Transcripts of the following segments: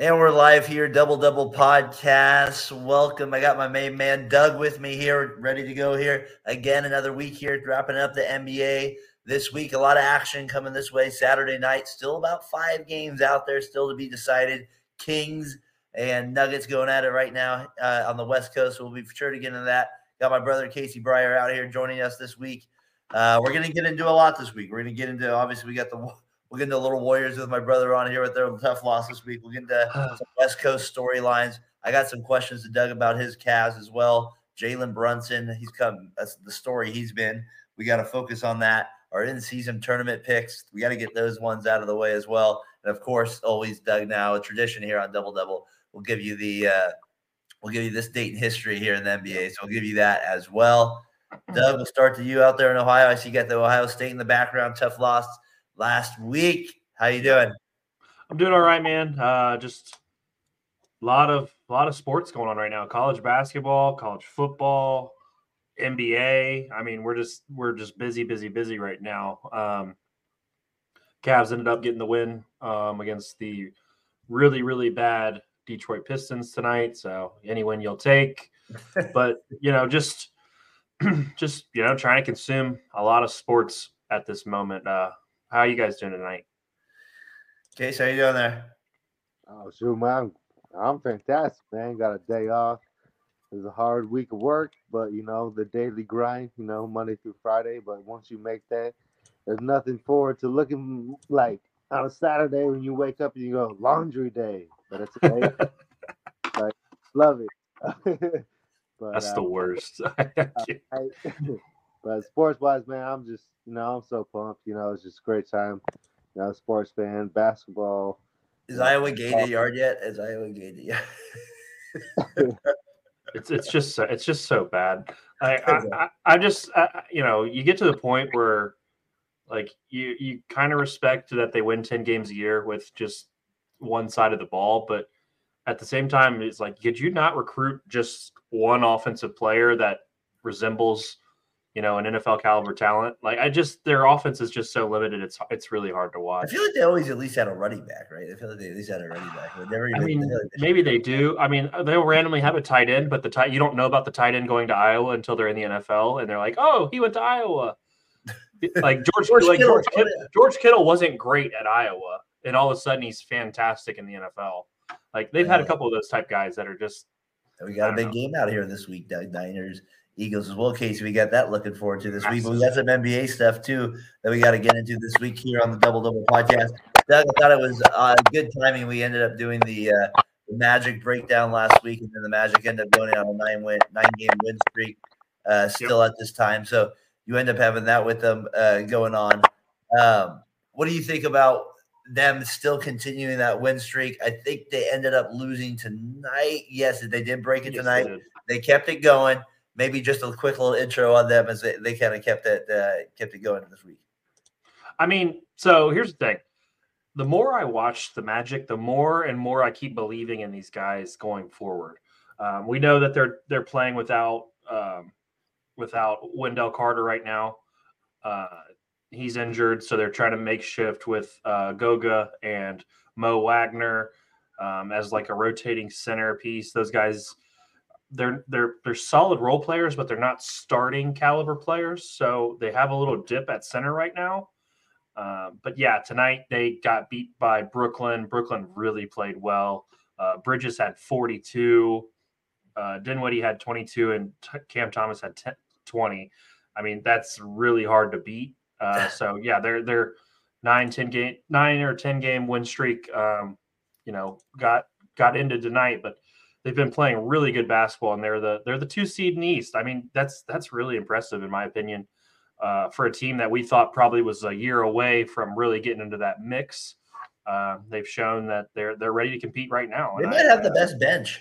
And we're live here, Double Double Podcast. Welcome. I got my main man Doug with me here, ready to go here. Again, another week here, wrapping up the NBA this week. A lot of action coming this way. Saturday night, still about five games out there, still to be decided. Kings and Nuggets going at it right now uh, on the West Coast. We'll be sure to get into that. Got my brother Casey Breyer out here joining us this week. Uh, we're going to get into a lot this week. We're going to get into, obviously, we got the We'll get into Little Warriors with my brother on here with their tough loss this week. We'll get into some West Coast storylines. I got some questions to Doug about his Cavs as well. Jalen Brunson, he's come. That's the story he's been. We got to focus on that. Our in-season tournament picks, we got to get those ones out of the way as well. And of course, always Doug. Now a tradition here on Double Double. We'll give you the uh, we'll give you this date in history here in the NBA. So we'll give you that as well. Doug, we'll start to you out there in Ohio. I see you got the Ohio State in the background. Tough loss last week. How you doing? I'm doing all right, man. Uh, just a lot of a lot of sports going on right now. College basketball, college football, NBA. I mean, we're just we're just busy, busy, busy right now. Um, Cavs ended up getting the win um, against the really, really bad Detroit Pistons tonight. So any win you'll take. but you know, just just you know, trying to consume a lot of sports at this moment. Uh, how are you guys doing tonight? Case, how you doing there? Oh, shoot, man. I'm fantastic, man. Got a day off. It was a hard week of work, but you know, the daily grind, you know, Monday through Friday. But once you make that, there's nothing forward to looking like on a Saturday when you wake up and you go, laundry day. But it's okay. like, love it. but, That's uh, the worst. but sports wise, man, I'm just, you know, I'm so pumped. You know, it's just a great time you know, sports fan, basketball. Is Iowa gained a yard yet? Is Iowa gained a yard? it's it's just so, it's just so bad. I I, I, I just I, you know you get to the point where like you you kind of respect that they win ten games a year with just one side of the ball, but at the same time, it's like could you not recruit just one offensive player that resembles you know, an NFL caliber talent. Like I just their offense is just so limited. It's it's really hard to watch. I feel like they always at least had a running back, right? I feel like they at least had a running back. Never even, I mean, like maybe they do. I mean, uh, they'll randomly have a tight end, but the tight you don't know about the tight end going to Iowa until they're in the NFL, and they're like, oh, he went to Iowa. like George, George like Kittle, George, Kittle, George Kittle wasn't great at Iowa, and all of a sudden he's fantastic in the NFL. Like they've had a couple of those type guys that are just. We got a big know. game out here this week, Doug Niners Eagles as well, Casey. We got that looking forward to this week. But we got some NBA stuff too that we got to get into this week here on the Double Double podcast. Doug, I thought it was uh, good timing. We ended up doing the, uh, the Magic breakdown last week, and then the Magic ended up going on a nine win, nine game win streak uh, still yep. at this time. So you end up having that with them uh, going on. Um, what do you think about them still continuing that win streak? I think they ended up losing tonight. Yes, they did break it tonight. They, they kept it going maybe just a quick little intro on them as they, they kind of kept it uh, kept it going this week. I mean, so here's the thing: the more I watch the Magic, the more and more I keep believing in these guys going forward. Um, we know that they're they're playing without um, without Wendell Carter right now. Uh, he's injured, so they're trying to make shift with uh, Goga and Mo Wagner um, as like a rotating centerpiece. Those guys they're they're they're solid role players, but they're not starting caliber players. So they have a little dip at center right now. Uh, but yeah, tonight they got beat by Brooklyn. Brooklyn really played well. Uh, Bridges had 42. Uh, Dinwiddie had 22, and T- Cam Thomas had 10, 20. I mean, that's really hard to beat. Uh, so yeah, they're they're nine, 10 game, nine or 10 game win streak. Um, you know, got got into tonight, but they've been playing really good basketball, and they're the they're the two seed in the East. I mean, that's that's really impressive in my opinion uh, for a team that we thought probably was a year away from really getting into that mix. Uh, they've shown that they're they're ready to compete right now. They might I, have the best bench.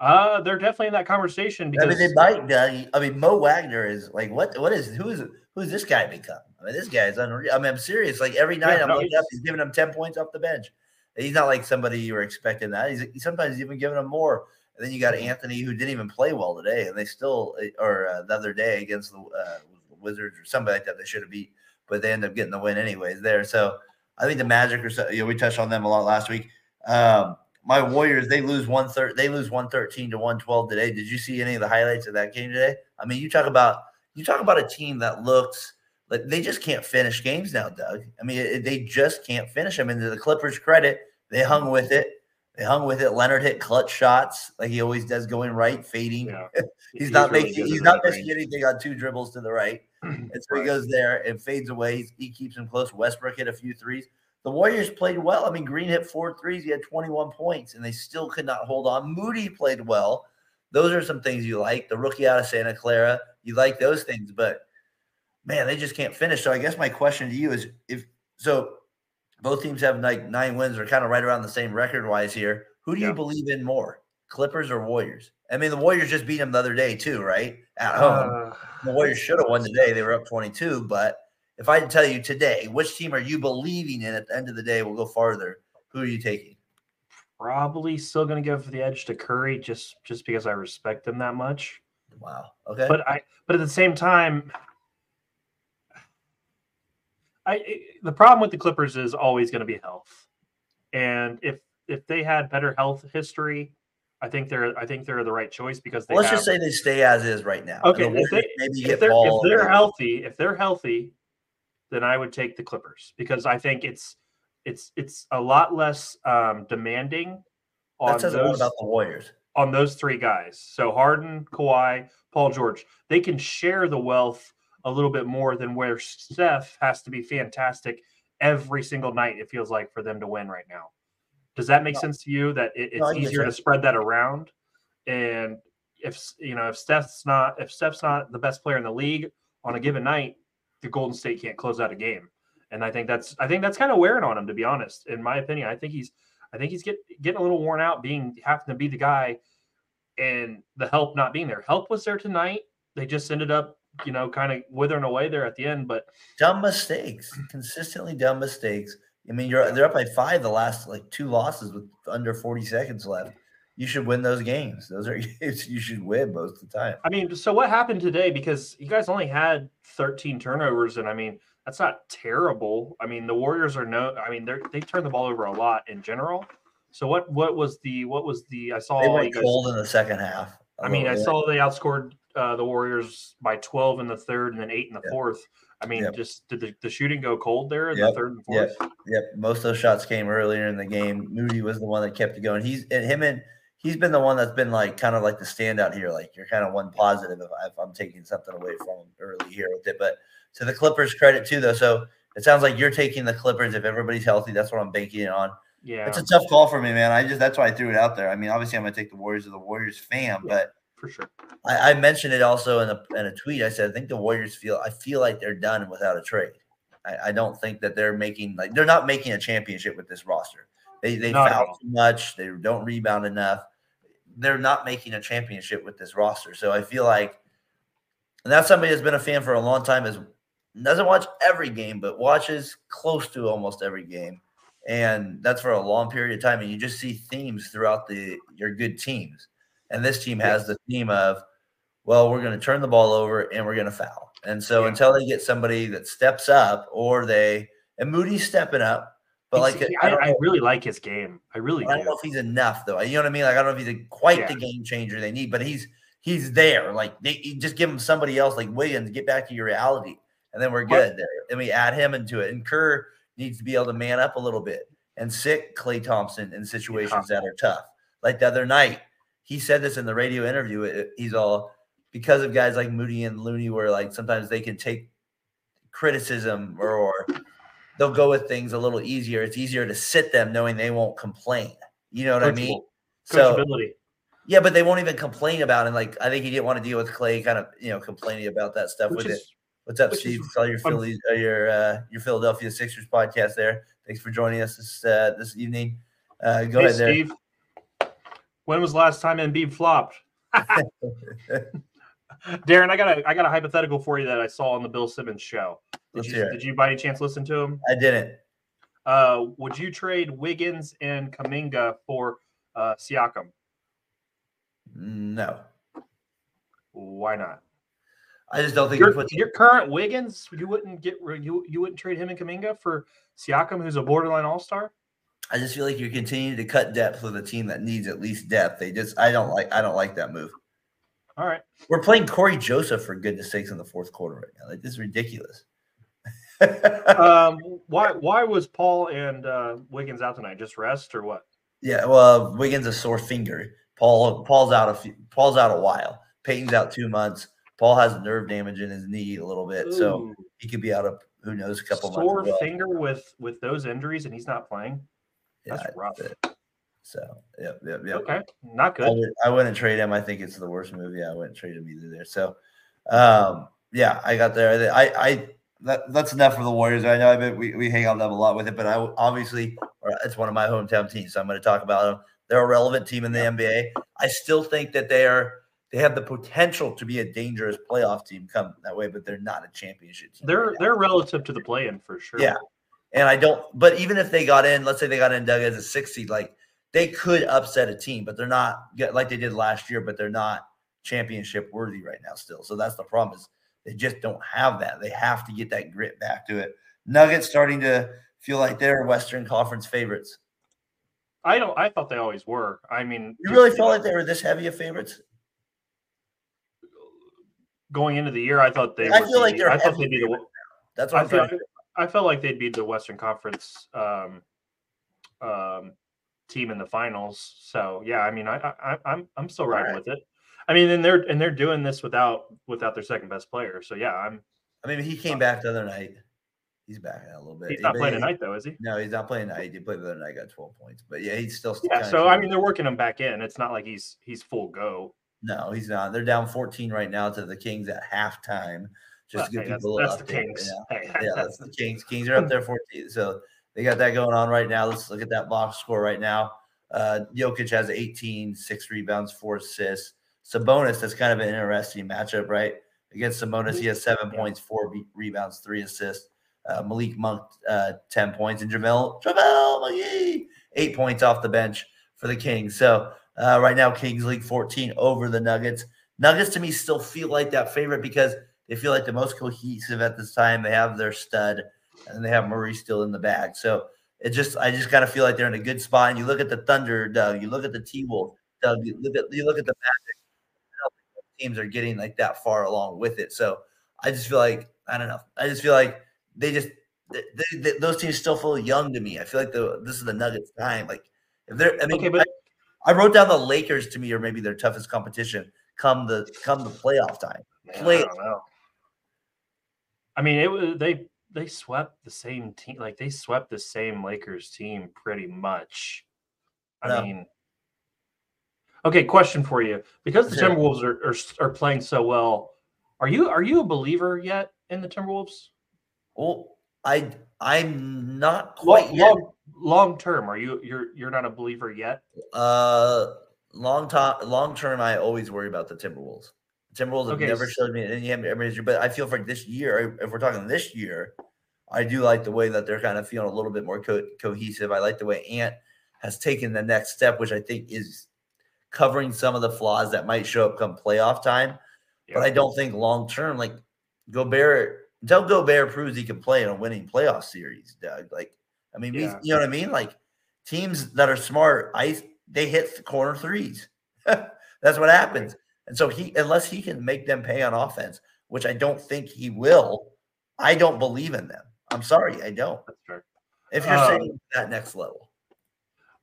Uh, they're definitely in that conversation. Because, I mean, they might. Uh, I mean, Mo Wagner is like what? What is who is who's this guy become? I mean, this guy is unreal. I mean, I'm serious. Like every night yeah, I'm no, looking up, he's giving them ten points off the bench. He's not like somebody you were expecting that. He's, he's sometimes even giving them more. And then you got Anthony, who didn't even play well today, and they still, or uh, the other day against the uh, Wizards or somebody like that, they should have beat, but they end up getting the win anyways there. So I think the Magic or so, you know, we touched on them a lot last week. Um, my Warriors, they lose one third, they lose one thirteen to one twelve today. Did you see any of the highlights of that game today? I mean, you talk about you talk about a team that looks like they just can't finish games now, Doug. I mean, it, they just can't finish. I mean, to the Clippers' credit, they hung with it. They hung with it. Leonard hit clutch shots like he always does, going right, fading. Yeah. he's, not really making, he's not that missing range. anything on two dribbles to the right. And so he goes there and fades away. He's, he keeps him close. Westbrook hit a few threes. The Warriors played well. I mean, Green hit four threes. He had 21 points, and they still could not hold on. Moody played well. Those are some things you like. The rookie out of Santa Clara, you like those things, but man, they just can't finish. So I guess my question to you is if so both teams have like nine wins are kind of right around the same record wise here. Who do you believe in more? Clippers or Warriors? I mean, the Warriors just beat them the other day too, right? At home. Uh, The Warriors should have won today. They were up 22. But if I tell you today, which team are you believing in at the end of the day will go farther? Who are you taking? probably still going to give the edge to Curry just just because I respect him that much. Wow. Okay. But I but at the same time, I the problem with the Clippers is always going to be health, and if if they had better health history, I think they're I think they're the right choice because they Let's have, just say they stay as is right now. Okay, if they, maybe if get they're, if they're healthy, if they're healthy, then I would take the Clippers because I think it's it's it's a lot less um, demanding on That says those about the Warriors. on those three guys. So Harden, Kawhi, Paul George, they can share the wealth a little bit more than where Steph has to be fantastic every single night. It feels like for them to win right now. Does that make No. sense to you? That it, it's get easier to spread that around, and if you know if Steph's not if Steph's not the best player in the league on a given night, the Golden State can't close out a game. And I think that's I think that's kind of wearing on him to be honest. In my opinion, I think he's I think he's get, getting a little worn out being having to be the guy and the help not being there. Help was there tonight. They just ended up, you know, kind of withering away there at the end. But Dumb mistakes, consistently dumb mistakes. I mean, you're they're up by five the last like two losses with under 40 seconds left. You should win those games. Those are games you should win most of the time. I mean, so what happened today? Because you guys only had 13 turnovers, and I mean, that's not terrible. I mean, the Warriors are no. I mean, they they turn the ball over a lot in general. So what what was the what was the I saw They went guys- cold in the second half. I mean, I saw they outscored uh, the Warriors by 12 in the third and then eight in the Yep. fourth. I mean, Yep. just did the, the shooting go cold there in Yep. the third and fourth? Yep, most of those shots came earlier in the game. Moody was the one that kept it going. He's and him and he's been the one that's been like kind of like the standout here. Like you're kind of one positive if, if I'm taking something away from him early here with it. But to the Clippers' credit too, though. So it sounds like you're taking the Clippers if everybody's healthy. That's what I'm banking it on. Yeah, It's a tough call for me, man. I just that's why I threw it out there. I mean, obviously I'm gonna take the Warriors of the Warriors fan, Yeah. but for sure. I, I mentioned it also in a in a tweet. I said I think the Warriors feel I feel like they're done without a trade. I, I don't think that they're making like they're not making a championship with this roster. They they Not foul too much. They don't rebound enough. They're not making a championship with this roster. So I feel like, and that's somebody that's been a fan for a long time. Is doesn't watch every game, but watches close to almost every game, and that's for a long period of time. And you just see themes throughout the your good teams. And this team has the theme of, well, we're going to turn the ball over and we're going to foul. And so Yeah. until they get somebody that steps up, or they and Moody's stepping up, but He's- like I, I, I really like his game. I really I don't know if he's enough though. You know what I mean? Like I don't know if he's a, quite Yeah. the game changer they need, but he's he's there. Like they just give him somebody else like Williams, get back to your reality, and then we're good there. And we add him into it. And Kerr needs to be able to man up a little bit and sit Klay Thompson in situations that are tough. Like the other night, he said this in the radio interview. it- He's all because of guys like Moody and Looney, where like sometimes they can take criticism or, or they'll go with things a little easier. It's easier to sit them knowing they won't complain. You know what I mean? So yeah, but they won't even complain about it. Like I think he didn't want to deal with Klay, kind of you know complaining about that stuff Which with it, What's up, Steve? is Saw your Phillies, uh, your uh, your Philadelphia Sixers podcast there. Thanks for joining us this uh, this evening. Uh, go hey, ahead there. Steve. When was the last time Embiid flopped? Daren, I got a I got a hypothetical for you that I saw on the Bill Simmons show. Did Let's you hear it. did you by any chance listen to him? I didn't. Uh, would you trade Wiggins and Kuminga for uh, Siakam? No, Why not? I just don't think you Your, put. your current Wiggins, you wouldn't get you you wouldn't trade him and Kuminga for Siakam, who's a borderline All Star. I just feel like you're continuing to cut depth with a team that needs at least depth. They just I don't like I don't like that move. All right. We're playing Cory Joseph for goodness sakes in the fourth quarter right now. Like this is ridiculous. um, why why was Paul and uh, Wiggins out tonight? Just rest or what? yeah, well, Wiggins a sore finger. Paul Paul's out a few, Paul's out a while. Payton's out two months. Paul has nerve damage in his knee a little bit, so he could be out of who knows a couple sore months. well. finger with with those injuries, and he's not playing. Yeah, That's rough. So yep, yep, yep. Okay, not I, good. would, I wouldn't trade him. I think it's the worst movie. I wouldn't trade him either there. So, um, yeah, I got there. I, I that, that's enough for the Warriors. I know I bet we, we hang on them a lot with it, but I obviously it's one of my hometown teams, so I'm going to talk about them. They're a relevant team in the NBA. I still think that they are they have the potential to be a dangerous playoff team come that way, but they're not a championship team. They're right they're relative to the play-in for sure. Yeah. And I don't, but even if they got in, let's say they got in Doug as a six seed, like they could upset a team, but they're not like they did last year, but they're not championship worthy right now still. So that's the problem is they just don't have that. They have to get that grit back to it. Nuggets starting to feel like they're Western Conference favorites. I don't. I thought they always were. I mean, You really felt like they were this heavy of favorites? going into the year, I thought they. I feel like they're I thought they'd be the. That's what I I'm trying feel, I felt like they'd be the Western Conference um, um, team in the finals. So yeah, I mean, I, I I'm I'm still riding Alright. with it. I mean, and they're and they're doing this without without their second best player. So yeah, I'm. I mean, he came back the other night. He's back a little bit. He's not But playing he- tonight though, is he? No, he's not playing tonight. He played the other night, got 12 points. But yeah, he's still Yeah. So I mean, they're working him back in. It's not like he's he's full go. No, he's not. They're down 14 right now to the Kings at halftime. Just to give hey, that's, people a little that's the Kings. Hey, Yeah, that's the Kings. Kings are up there 14. So they got that going on right now. Let's look at that box score right now. Uh, Jokic has 18, six rebounds, four assists. Sabonis, that's kind of an interesting matchup, right? Against Sabonis, he has seven Yeah. points, four rebounds, three assists. Uh, Malik Monk, uh, 10 points. And JaVale, JaVale McGee, eight points off the bench for the Kings. So uh, right now, Kings league 14 over the Nuggets. Nuggets to me still feel like that favorite because they feel like the most cohesive at this time. They have their stud and they have Murray still in the bag. So it just, I just kind of feel like they're in a good spot. And you look at the Thunder, Doug. You look at the T Wolves, Doug. You look at you look at the Magic. I don't think those teams are getting like that far along with it. So I just feel like I don't know. I just feel like they just they, they, those teams still feel young to me. I feel like the this is the Nuggets time. Like if they're, I mean, Okay, but I, I wrote down the Lakers to me are maybe their toughest competition come the come the playoff time. Man, I play- don't know. I mean, it was they they swept the same team. Like they swept the same Lakers team pretty much. I No. mean, okay. Question for you: Because the Sure. Timberwolves are, are are playing so well, are you are you a believer yet in the Timberwolves? Well, I I'm not Long, quite yet. long, long term, are you you're you're not a believer yet? Uh, long time, long term, I always worry about the Timberwolves. Timberwolves have never showed me any history, but I feel for this year, if we're talking this year, I do like the way that they're kind of feeling a little bit more co- cohesive. I like the way Ant has taken the next step, which I think is covering some of the flaws that might show up come playoff time. But I don't think long term, like Gobert, until Gobert proves he can play in a winning playoff series, Doug. Like, I mean, we, you know what I mean? Like teams that are smart, I they hit the corner threes. That's what happens. And so he, unless he can make them pay on offense, which I don't think he will, I don't believe in them. I'm sorry, I don't. That's. If you're Um, saying that next level,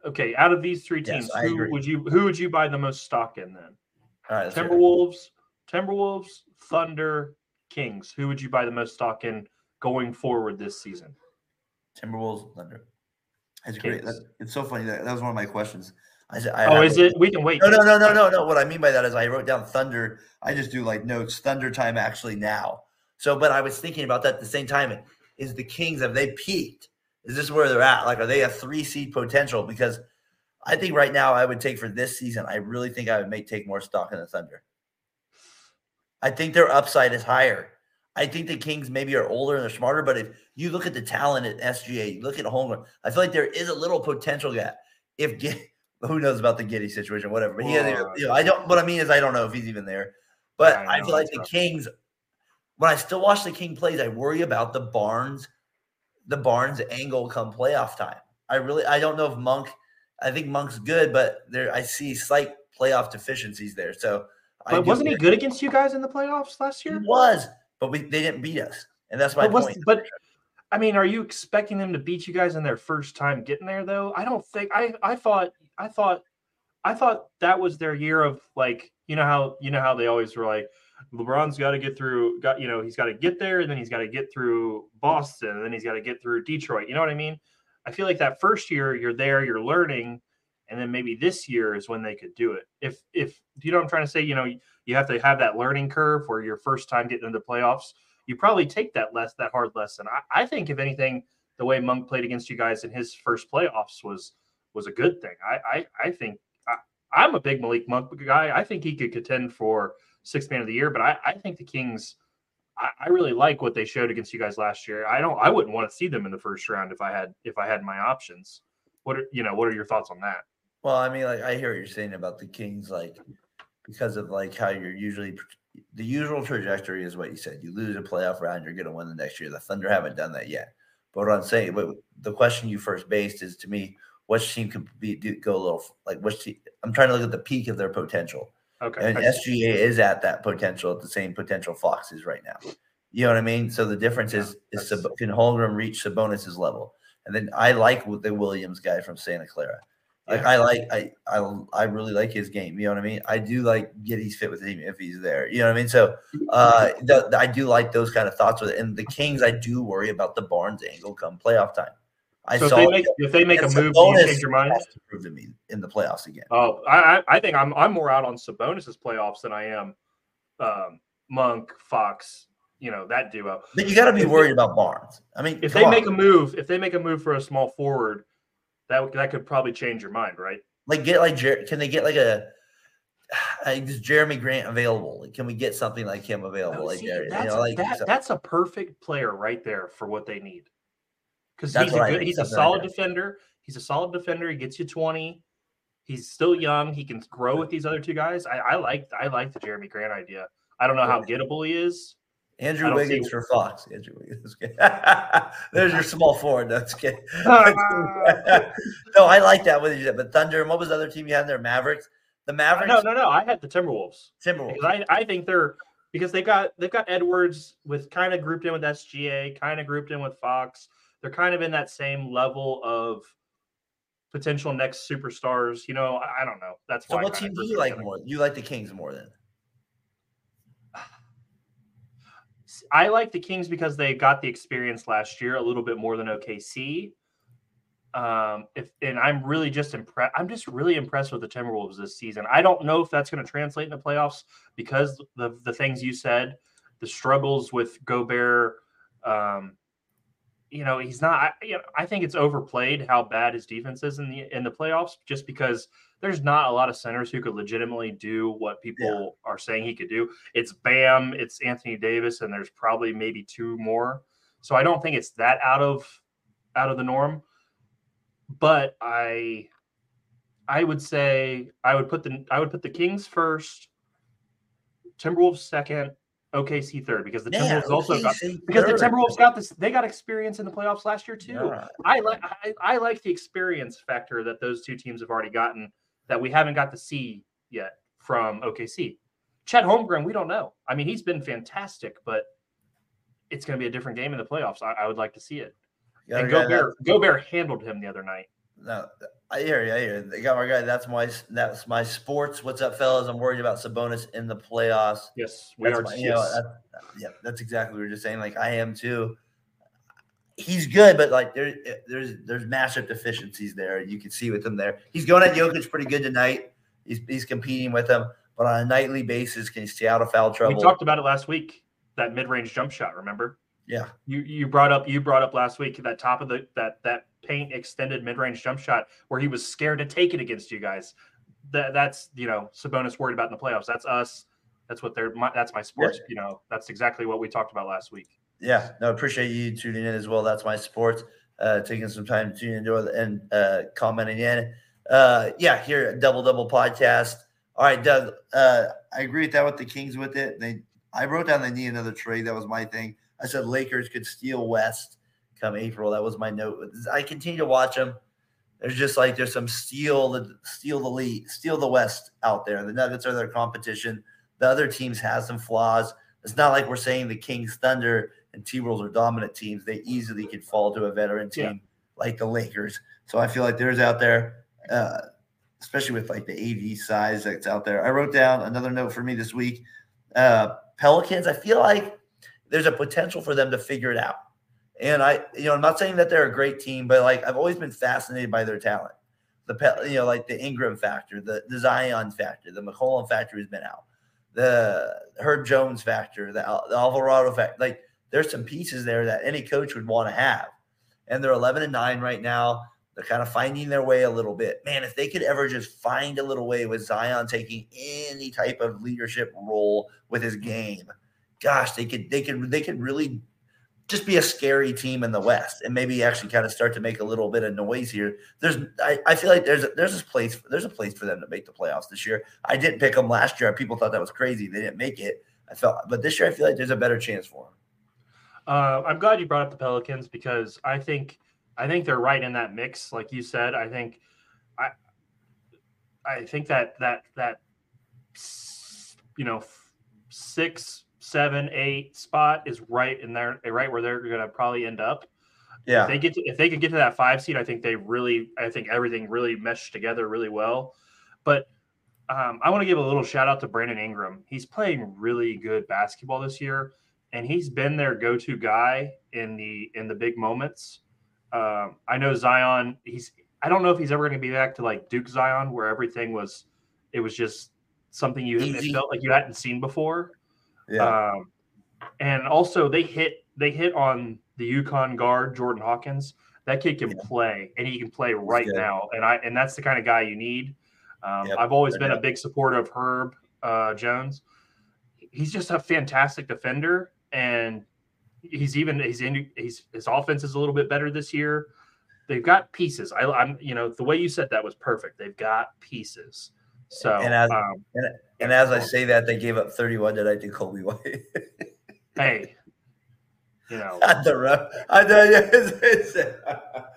Okay, out of these three teams, I who would you who would you buy the most stock in then? all right, let's. Timberwolves, Timberwolves, Thunder, Kings. Who would you buy the most stock in going forward this season? Timberwolves, Thunder. That's great. Kings. That, it's so funny. That, that was one of my questions. I said, I Oh, have is it? We can wait. No, no, no, no, no, no. What I mean by that is I wrote down Thunder. I just do like notes, Thunder time actually now. So, but I was thinking about that at the same time. Is the Kings, have they peaked? Is this where they're at? Like, are they a three seed potential? Because I think right now I would take for this season, I really think I would make take more stock in the Thunder. I think their upside is higher. I think the Kings maybe are older and they're smarter, but if you look at the talent at SGA, you look at Holmgren, I feel like there is a little potential gap. If who knows about the Giddey situation, whatever. But he hasn't even- Well, you know, I don't. What I mean is, I don't know if he's even there. But I I, feel like the rough. Kings. When I still watch the King plays, I worry about the Barnes, the Barnes angle come playoff time. I really I don't know if Monk. I think Monk's good, but there I see slight playoff deficiencies there. So, but wasn't he good against you guys in the playoffs last year? He was, but we they didn't beat us, and that's my but point. but I mean, are you expecting them to beat you guys in their first time getting there though? I don't think I I thought I thought I thought that was their year of like you know how you know how they always were like LeBron's got to get through got you know he's got to get there and then he's got to get through Boston and then he's got to get through Detroit. You know what I mean? I feel like that first year you're there, you're learning, and then maybe this year is when they could do it. If if you know what I'm trying to say, you know, you have to have that learning curve where your first time getting into playoffs you probably take that less that hard lesson. I, I think if anything, the way Monk played against you guys in his first playoffs was was a good thing. I I, I think I, am a big Malik Monk guy. I think he could contend for sixth man of the year, but I, I think the Kings. I, I really like what they showed against you guys last year. I don't. I wouldn't want to see them in the first round if I had if I had my options. What are you know? What are your thoughts on that? Well, I mean, like I hear what you're saying about the Kings, like because of like how you're usually the usual trajectory is what you said. You lose a playoff round, you're going to win the next year. The Thunder haven't done that yet. But what I'm saying, but the question you first based is to me, which team could be do, go a little like which team? I'm trying to look at the peak of their potential. Okay. And SGA is at that potential at the same potential Fox is right now. You know what I mean? So the difference is is Sab- can Holmgren reach Sabonis's level? And then I like the Williams guy from Santa Clara. Like I like I I I really like his game. You know what I mean? I do like Giddey's fit with him if he's there. You know what I mean? So uh the, the, I do like those kind of thoughts with it. And the Kings, I do worry about the Barnes angle come playoff time. I so saw if they make, if they make a move, you change your mind? To prove to me in the playoffs again. Oh, I I think I'm I'm more out on Sabonis's playoffs than I am um, Monk Fox. You know that duo. But you got to be worried about Barnes. I mean, if they on. make a move, if they make a move for a small forward that that could probably change your mind, right? Like get like can they get like a is Jerami Grant available? Like, can we get something like him available? Oh, like, see, there, that's, you know, like that, that's a perfect player right there for what they need. Because he's a good, he's a solid like defender. He's a solid defender. He gets you twenty. He's still young. He can grow with these other two guys. I, I like I like the Jerami Grant idea. I don't know how gettable he is. Andrew Wiggins see- for Fox. Andrew Wiggins. There's your small forward. That's good. no, I like that. What did you say? But Thunder and what was the other team you had there? Mavericks. The Mavericks. no, no, no. I had the Timberwolves. Timberwolves. I, I think they're because they've got they've got Edwards with kind of grouped in with SGA, kind of grouped in with Fox. They're kind of in that same level of potential next superstars. You know, I, I don't know. That's So why what team do you like more? You like the Kings more than? I like the Kings because they got the experience last year a little bit more than OKC. Um, if and I'm really just impressed. I'm just really impressed with the Timberwolves this season. I don't know if that's going to translate in the playoffs because the the things you said, the struggles with Gobert. Um, you know, he's not. I, you know, I think it's overplayed how bad his defense is in the in the playoffs, just because there's not a lot of centers who could legitimately do what people are saying he could do. It's Bam, it's Anthony Davis, and there's probably maybe two more. So I don't think it's that out of out of the norm. But I I would say I would put the I would put the Kings first, Timberwolves second, OKC third because the Yeah, Timberwolves also got OKC because the. Timberwolves got this they got experience in the playoffs last year too. Yeah. I like I, I like the experience factor that those two teams have already gotten that we haven't got to see yet from OKC. Chet Holmgren, we don't know. I mean, he's been fantastic, but it's going to be a different game in the playoffs. I, I would like to see it. Got And our guy Gobert, Gobert handled him the other night. No, I hear you. I hear you. They got my guy. That's my that's my sports. What's up, fellas? I'm worried about Sabonis in the playoffs. Yes, we That's are. my- know, that- yeah, that's exactly what we were just saying. Like I am too. He's good, but like there, eh, there's there's massive deficiencies there. You can see with him there. He's going at Jokic pretty good tonight. He's he's competing with him, but on a nightly basis, can you stay out of foul trouble? we talked about it last week. That mid-range jump shot. Remember? yeah, You you brought up you brought up last week that top of the that that paint extended mid-range jump shot where he was scared to take it against you guys. That that's you know Sabonis worried about in the playoffs. That's us. That's what they're. My, that's my sports. You know, that's exactly what we talked about last week. Yeah. No, appreciate you tuning in as well. That's my sports. Uh, taking some time to tune in and uh, commenting in. Uh, yeah, here at Double Double Podcast. All right, Doug. Uh, I agree with that with the Kings with it. They I wrote down they need another trade. That was my thing. I said Lakers could steal West come April. That was my note. I continue to watch them. There's just like there's some steal the steal the lead, steal the West out there. The Nuggets are their competition. The other teams have some flaws. It's not like we're saying the Kings, Thunder, and T Wolves are dominant teams. They easily could fall to a veteran team Yeah. like the Lakers. So I feel like there's out there, uh, especially with like the AV size that's out there. I wrote down another note for me this week. Uh, Pelicans. I feel like there's a potential for them to figure it out. And I, you know, I'm not saying that they're a great team, but like I've always been fascinated by their talent. The Pel- you know, like the Ingram factor, the, the Zion factor, the McCollum factor has been out, the Herb Jones factor, the, Al- the Alvarado factor. Like there's some pieces there that any coach would want to have. And they're 11 and 9 right now. They're kind of finding their way a little bit. Man, if they could ever just find a little way with Zion taking any type of leadership role with his game, gosh, they could they could they could really just be a scary team in the West and maybe actually kind of start to make a little bit of noise here. There's I, I feel like there's a, there's a place there's a place for them to make the playoffs this year. I didn't pick them last year. People thought that was crazy. They didn't make it. I felt but this year I feel like there's a better chance for them. Uh, I'm glad you brought up the Pelicans because I think I think they're right in that mix, like you said. I think I I think that that that you know six, seven, eight spot is right in there, right where they're going to probably end up. Yeah. If they get to, if they could get to that five seed, I think they really, I think everything really meshed together really well. But um, I want to give a little shout out to Brandon Ingram. He's playing really good basketball this year, and he's been their go-to guy in the in the big moments. Um, I know Zion. He's. I don't know if he's ever going to be back to like Duke Zion, where everything was, it was just something you it felt like you hadn't seen before. Yeah. Um, and also they hit they hit on the UConn guard Jordan Hawkins. That kid can Yeah. play, and he can play right now. And I and that's the kind of guy you need. Um, Yep, I've always been a big supporter of Herb uh, Jones. He's just a fantastic defender, and he's even he's in he's his offense is a little bit better this year. They've got pieces. I, I'm you know the way you said that was perfect. They've got pieces. So And as- um, and as I say that, they gave up 31 tonight to Coby White. hey, you know, the rough. I know. yeah, it's- it's-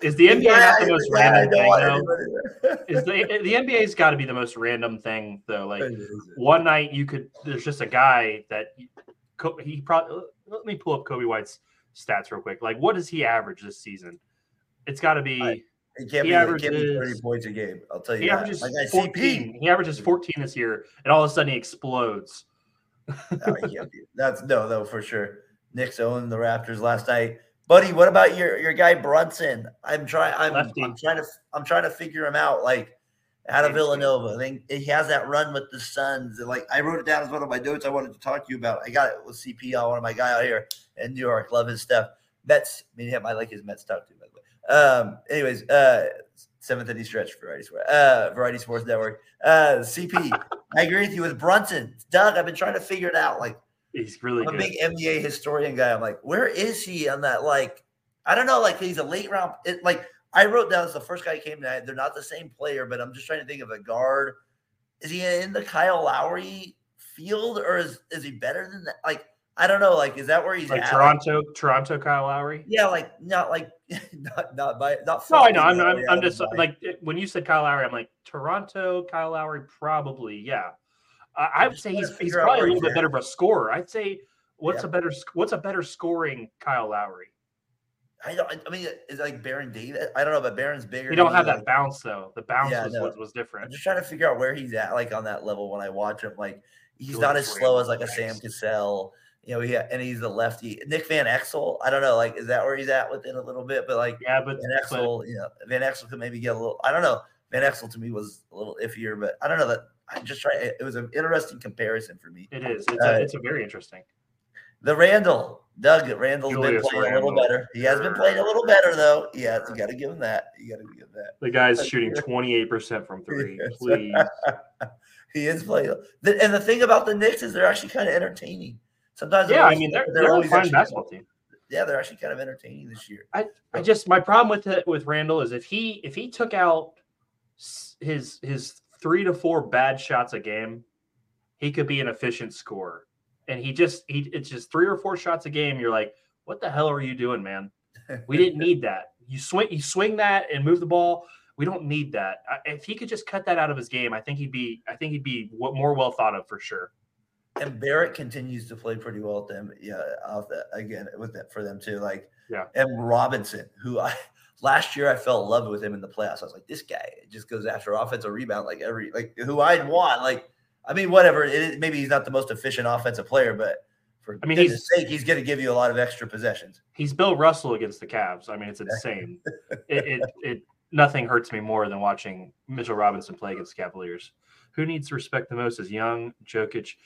is the NBA not the most Yeah, I random thing though? Is the the NBA's got to be the most random thing though? Like one night you could there's just a guy that he probably let me pull up Coby White's stats real quick. Like what does he average this season? It's got to be I- It can't, He be, it can't be 30 points a game. I'll tell you he that. averages Like 14. CP. He averages 14 this year, and all of a sudden he explodes. No, he. That's no, no, for sure. Knicks owned the Raptors last night. Buddy, what about your your guy Brunson? I'm trying. I'm, I'm trying to. I'm trying to figure him out. Like out of Villanova, I think he has that run with the Suns. And like I wrote it down as one of my notes. I wanted to talk to you about. I got it with CP on one of my guy out here in New York. Love his stuff. Mets. I mean, I like his Mets stuff too. By the way. Um. Anyways, uh, seventh inning stretch Variety Sports. Uh, Variety Sports Network. Uh, CP. I agree with you with Brunson. Doug, I've been trying to figure it out. Like. He's really I'm a good. big NBA historian guy. I'm like, where is he on that? Like, I don't know. Like, he's a late round. It, like, I wrote down as the first guy came tonight. They're not the same player, but I'm just trying to think of a guard. Is he in the Kyle Lowry field, or is is he better than that? Like, I don't know. Like, is that where he's like at? Toronto, Toronto, Kyle Lowry. yeah, like not like not not by not. No, I know. I'm I'm, I'm just like it- when you said Kyle Lowry, I'm like Toronto, Kyle Lowry, probably. Yeah, I, I would say he's he's probably a little bit better of a scorer. I'd say what's Yeah. a better what's a better scoring Kyle Lowry? I don't. I mean, it's like Baron Davis? I don't know, but Baron's bigger. You don't have that like- bounce though. The bounce Yeah, was, no. was was I'm different. just trying to figure out where he's at, like on that level when I watch him. Like he's He not as slow as like a Sam. Cassell, you know. Yeah, and he's a lefty. Nick Van Exel, I don't know. Like, is that where he's at within a little bit? But like Yeah, but, Van but Exel, you know, Van Exel could maybe get a little. I don't know. Van Exel to me was a little iffier, but I don't know that. I just try. It was an interesting comparison for me. it is. It's, Uh, a, it's a very interesting. The Randle, Doug Randle's been Julius playing a little better. He has been playing a little better though. Yeah, you got to give him that. You got to give him that. The guy's shooting 28 percent from three. Please, he is playing. And the thing about the Knicks is they're actually kind of entertaining. Sometimes they're yeah. I mean, they're they're, a always fine actually- basketball team. Yeah, they're actually kind of entertaining this year. I I just my problem with it with Randle is if he if he took out his his three to four bad shots a game, he could be an efficient scorer. And he just he it's just three or four shots a game. You're like, what the hell are you doing, man? We didn't need that. You swing you swing that and move the ball. We don't need that. If he could just cut that out of his game, I think he'd be. I think he'd be more well thought of for sure. And Barrett continues to play pretty well with them. Yeah, off that again with that for them too. Like Yeah. and Robinson, who I last year I fell in love with him in the playoffs. I was like, this guy just goes after offensive rebound like every like who I'd want. Like, I mean, whatever. It is, maybe he's not the most efficient offensive player, but for I mean, sake, he's going to give you a lot of extra possessions. He's Bill Russell against the Cavs. I mean, it's insane. it, it it nothing hurts me more than watching Mitchell Robinson play against the Cavaliers. Who needs to respect the most is Young, Jokic.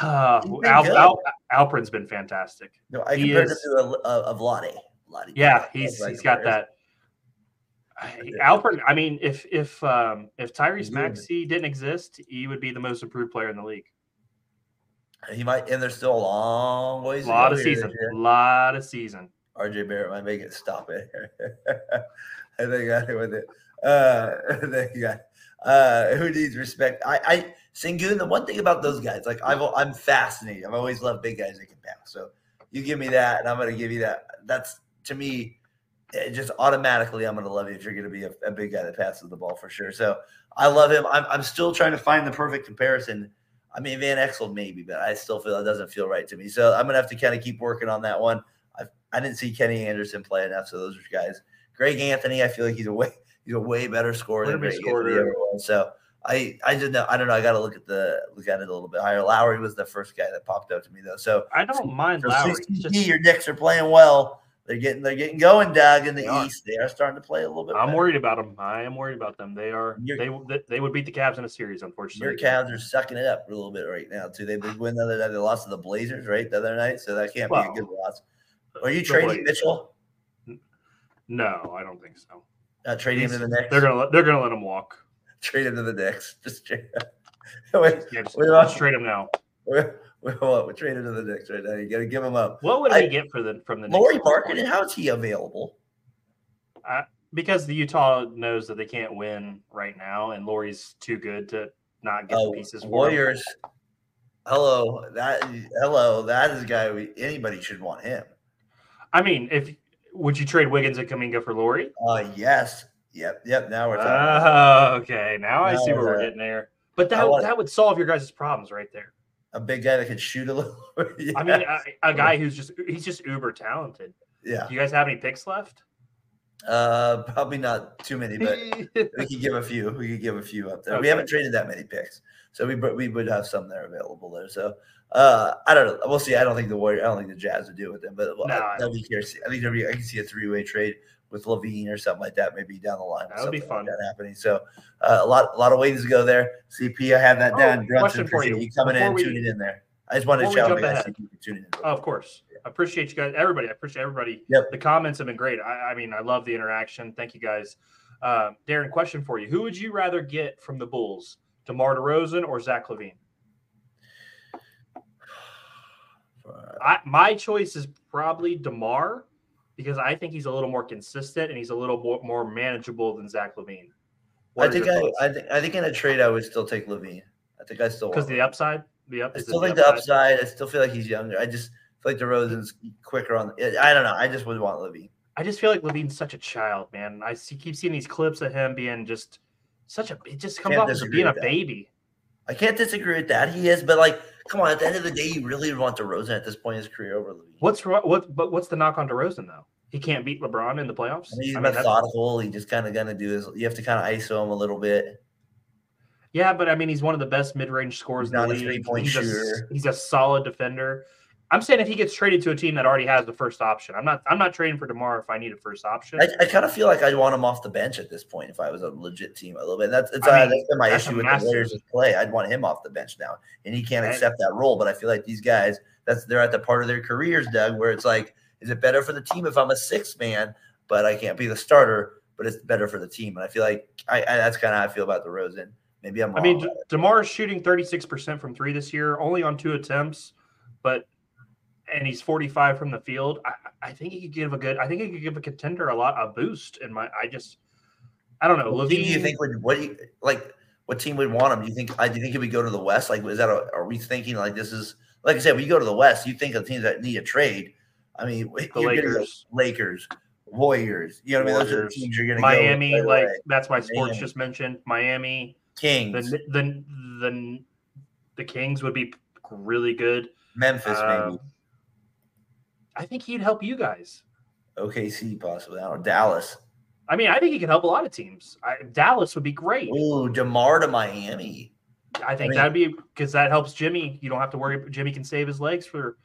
Uh, been Al. Al, Alperen's been fantastic. No, I He compared him to a, a, a Vlade. Vlade. Yeah, he's he's got comparison. that. Alperen, I mean, if if um, if Tyrese. Maxey didn't exist, he would be the most improved player in the league. He might, and there's still a long ways. A lot to of season, a lot of season. RJ Barrett might make it stop it. I think I got it with it. Uh, there you go. Uh, who needs respect? I, I Sengun. The one thing about those guys, like I've, I'm fascinated. I've always loved big guys that can pass. So you give me that, and I'm going to give you that. That's to me, just automatically, I'm going to love you if you're going to be a, a big guy that passes the ball for sure. So I love him. I'm, I'm still trying to find the perfect comparison. I mean, Van Exel maybe, but I still feel it doesn't feel right to me. So I'm going to have to kind of keep working on that one. I I didn't see Kenny Anderson play enough, so those are guys. Greg Anthony, I feel like he's a way he's a way better scorer than Greg Anthony scorer. ever was. So I I just know I don't know. I got to look at the look at it a little bit higher. Lowry was the first guy that popped up to me though. So I don't mind for Lowry. 60 just- your Knicks are playing well. They're getting they're getting going, Doug, in the They are. East. They are starting to play a little bit. I'm better. worried about them. I am worried about them. They are they they would beat the Cavs in a series, unfortunately. Your Cavs are sucking it up a little bit right now too. They did win the other night. They lost to the Blazers right the other night, so that can't Well, be a good loss. Are you trading Blazers. Mitchell? No, I don't think so. Uh, Not trading him to the Knicks. They're gonna let, they're gonna let him walk. trade him to the Knicks. Just trade. Wait, Yeah, just, What about- just trade him now. we're, we're, we're trading to the Knicks right now. You got to give him up. What would I- we get for the from the Lauri? Markkanen, how is he available? Because the Utah knows that they can't win right now, and Lauri's too good to not get Oh, the pieces. Warriors. Hello, that hello, that is a guy we, anybody should want him. I mean, if would you trade Wiggins and Kuminga for Lauri? Uh yes, yep, yep. Now we're talking. Oh, okay. Now I see where we're uh, getting there. But that that would solve your guys' problems right there. A big guy that can shoot a little. yeah. I mean, a, a guy who's just he's just uber talented. yeah. Do you guys have any picks left? Uh, probably not too many, but we could give a few. We could give a few up there. We haven't traded that many picks, so we we would have some there available there. So uh, I don't know. We'll see. I don't think the Warrior. I don't think the Jazz would do it with them, but well, No, I I, that'd be curious. I think there'd be, I can see a three way trade with LaVine or something like that, maybe down the line. That would be something like fun. that happening. So uh, a lot a lot of ways to go there. CP, I have that Oh, down. Question for you. you coming in Before and we- tuning in there. I just wanted to shout jump guys ahead. in. Oh, of course. I appreciate you guys. Everybody, I appreciate everybody. Yep. The comments have been great. I, I mean, I love the interaction. Thank you guys. Um, Daren, question for you: Who would you rather get from the Bulls, DeMar DeRozan or Zach Levine? I, my choice is probably DeMar because I think he's a little more consistent and he's a little more, more manageable than Zach LaVine. I think I, I think I think in a trade I would still take LaVine. I think I still because the upside, the up, I still think the upside. I still feel like he's younger. I just feel like DeRozan's quicker on. I don't know. I just would want LaVine. I just feel like LaVine's such a child, man. I see, keep seeing these clips of him being just such a. It just comes off as being a baby. I can't disagree with that. He is, but like, come on. At the end of the day, you really want DeRozan at this point in his career over LaVine. What's? What? But what's the knock on DeRozan though? He can't beat LeBron in the playoffs. I mean, he's I mean, methodical. He just kind of gonna do his. You have to kind of ISO him a little bit. yeah, but I mean, he's one of the best mid-range scorers He's in the not a league. three-point he's, shooter. A, he's a solid defender. I'm saying if he gets traded to a team that already has the first option, I'm not. I'm not trading for Demar if I need a first option. I, I kind of feel like I'd want him off the bench at this point if I was a legit team a little bit. That's it's, I uh, that's been my that's issue with massive- the Warriors' play. I'd want him off the bench now, and he can't Right. accept that role. But I feel like these guys, that's they're at the part of their careers, Doug, where it's like, is it better for the team if I'm a sixth man, but I can't be the starter, but it's better for the team? And I feel like I, I that's kind of how I feel about DeRozan. Maybe I'm I mean, it. Demar is shooting 36% from three this year, only on two attempts, but and he's 45 from the field. I, I think he could give a good. I think he could give a contender a lot a boost. In my, I just, I don't know. What LaVine, do you think would what you like? What team would want him? Do you think? I do you think he would go to the West? Like, is that? A, are we thinking like this is like I said? When you go to the West, you think of teams that need a trade. I mean, the Lakers. Lakers. Warriors. You know what I mean? Those are the teams you're going to Miami, go like that's why sports Miami. just mentioned Miami. Kings, The the the the Kings would be really good. Memphis, Um, maybe I think he'd help you guys. OKC, possibly. I don't know. Dallas. I mean, I think he could help a lot of teams. I, Dallas would be great. Ooh, Demar to Miami. I think mean- that'd be because that helps Jimmy. You don't have to worry. Jimmy can save his legs for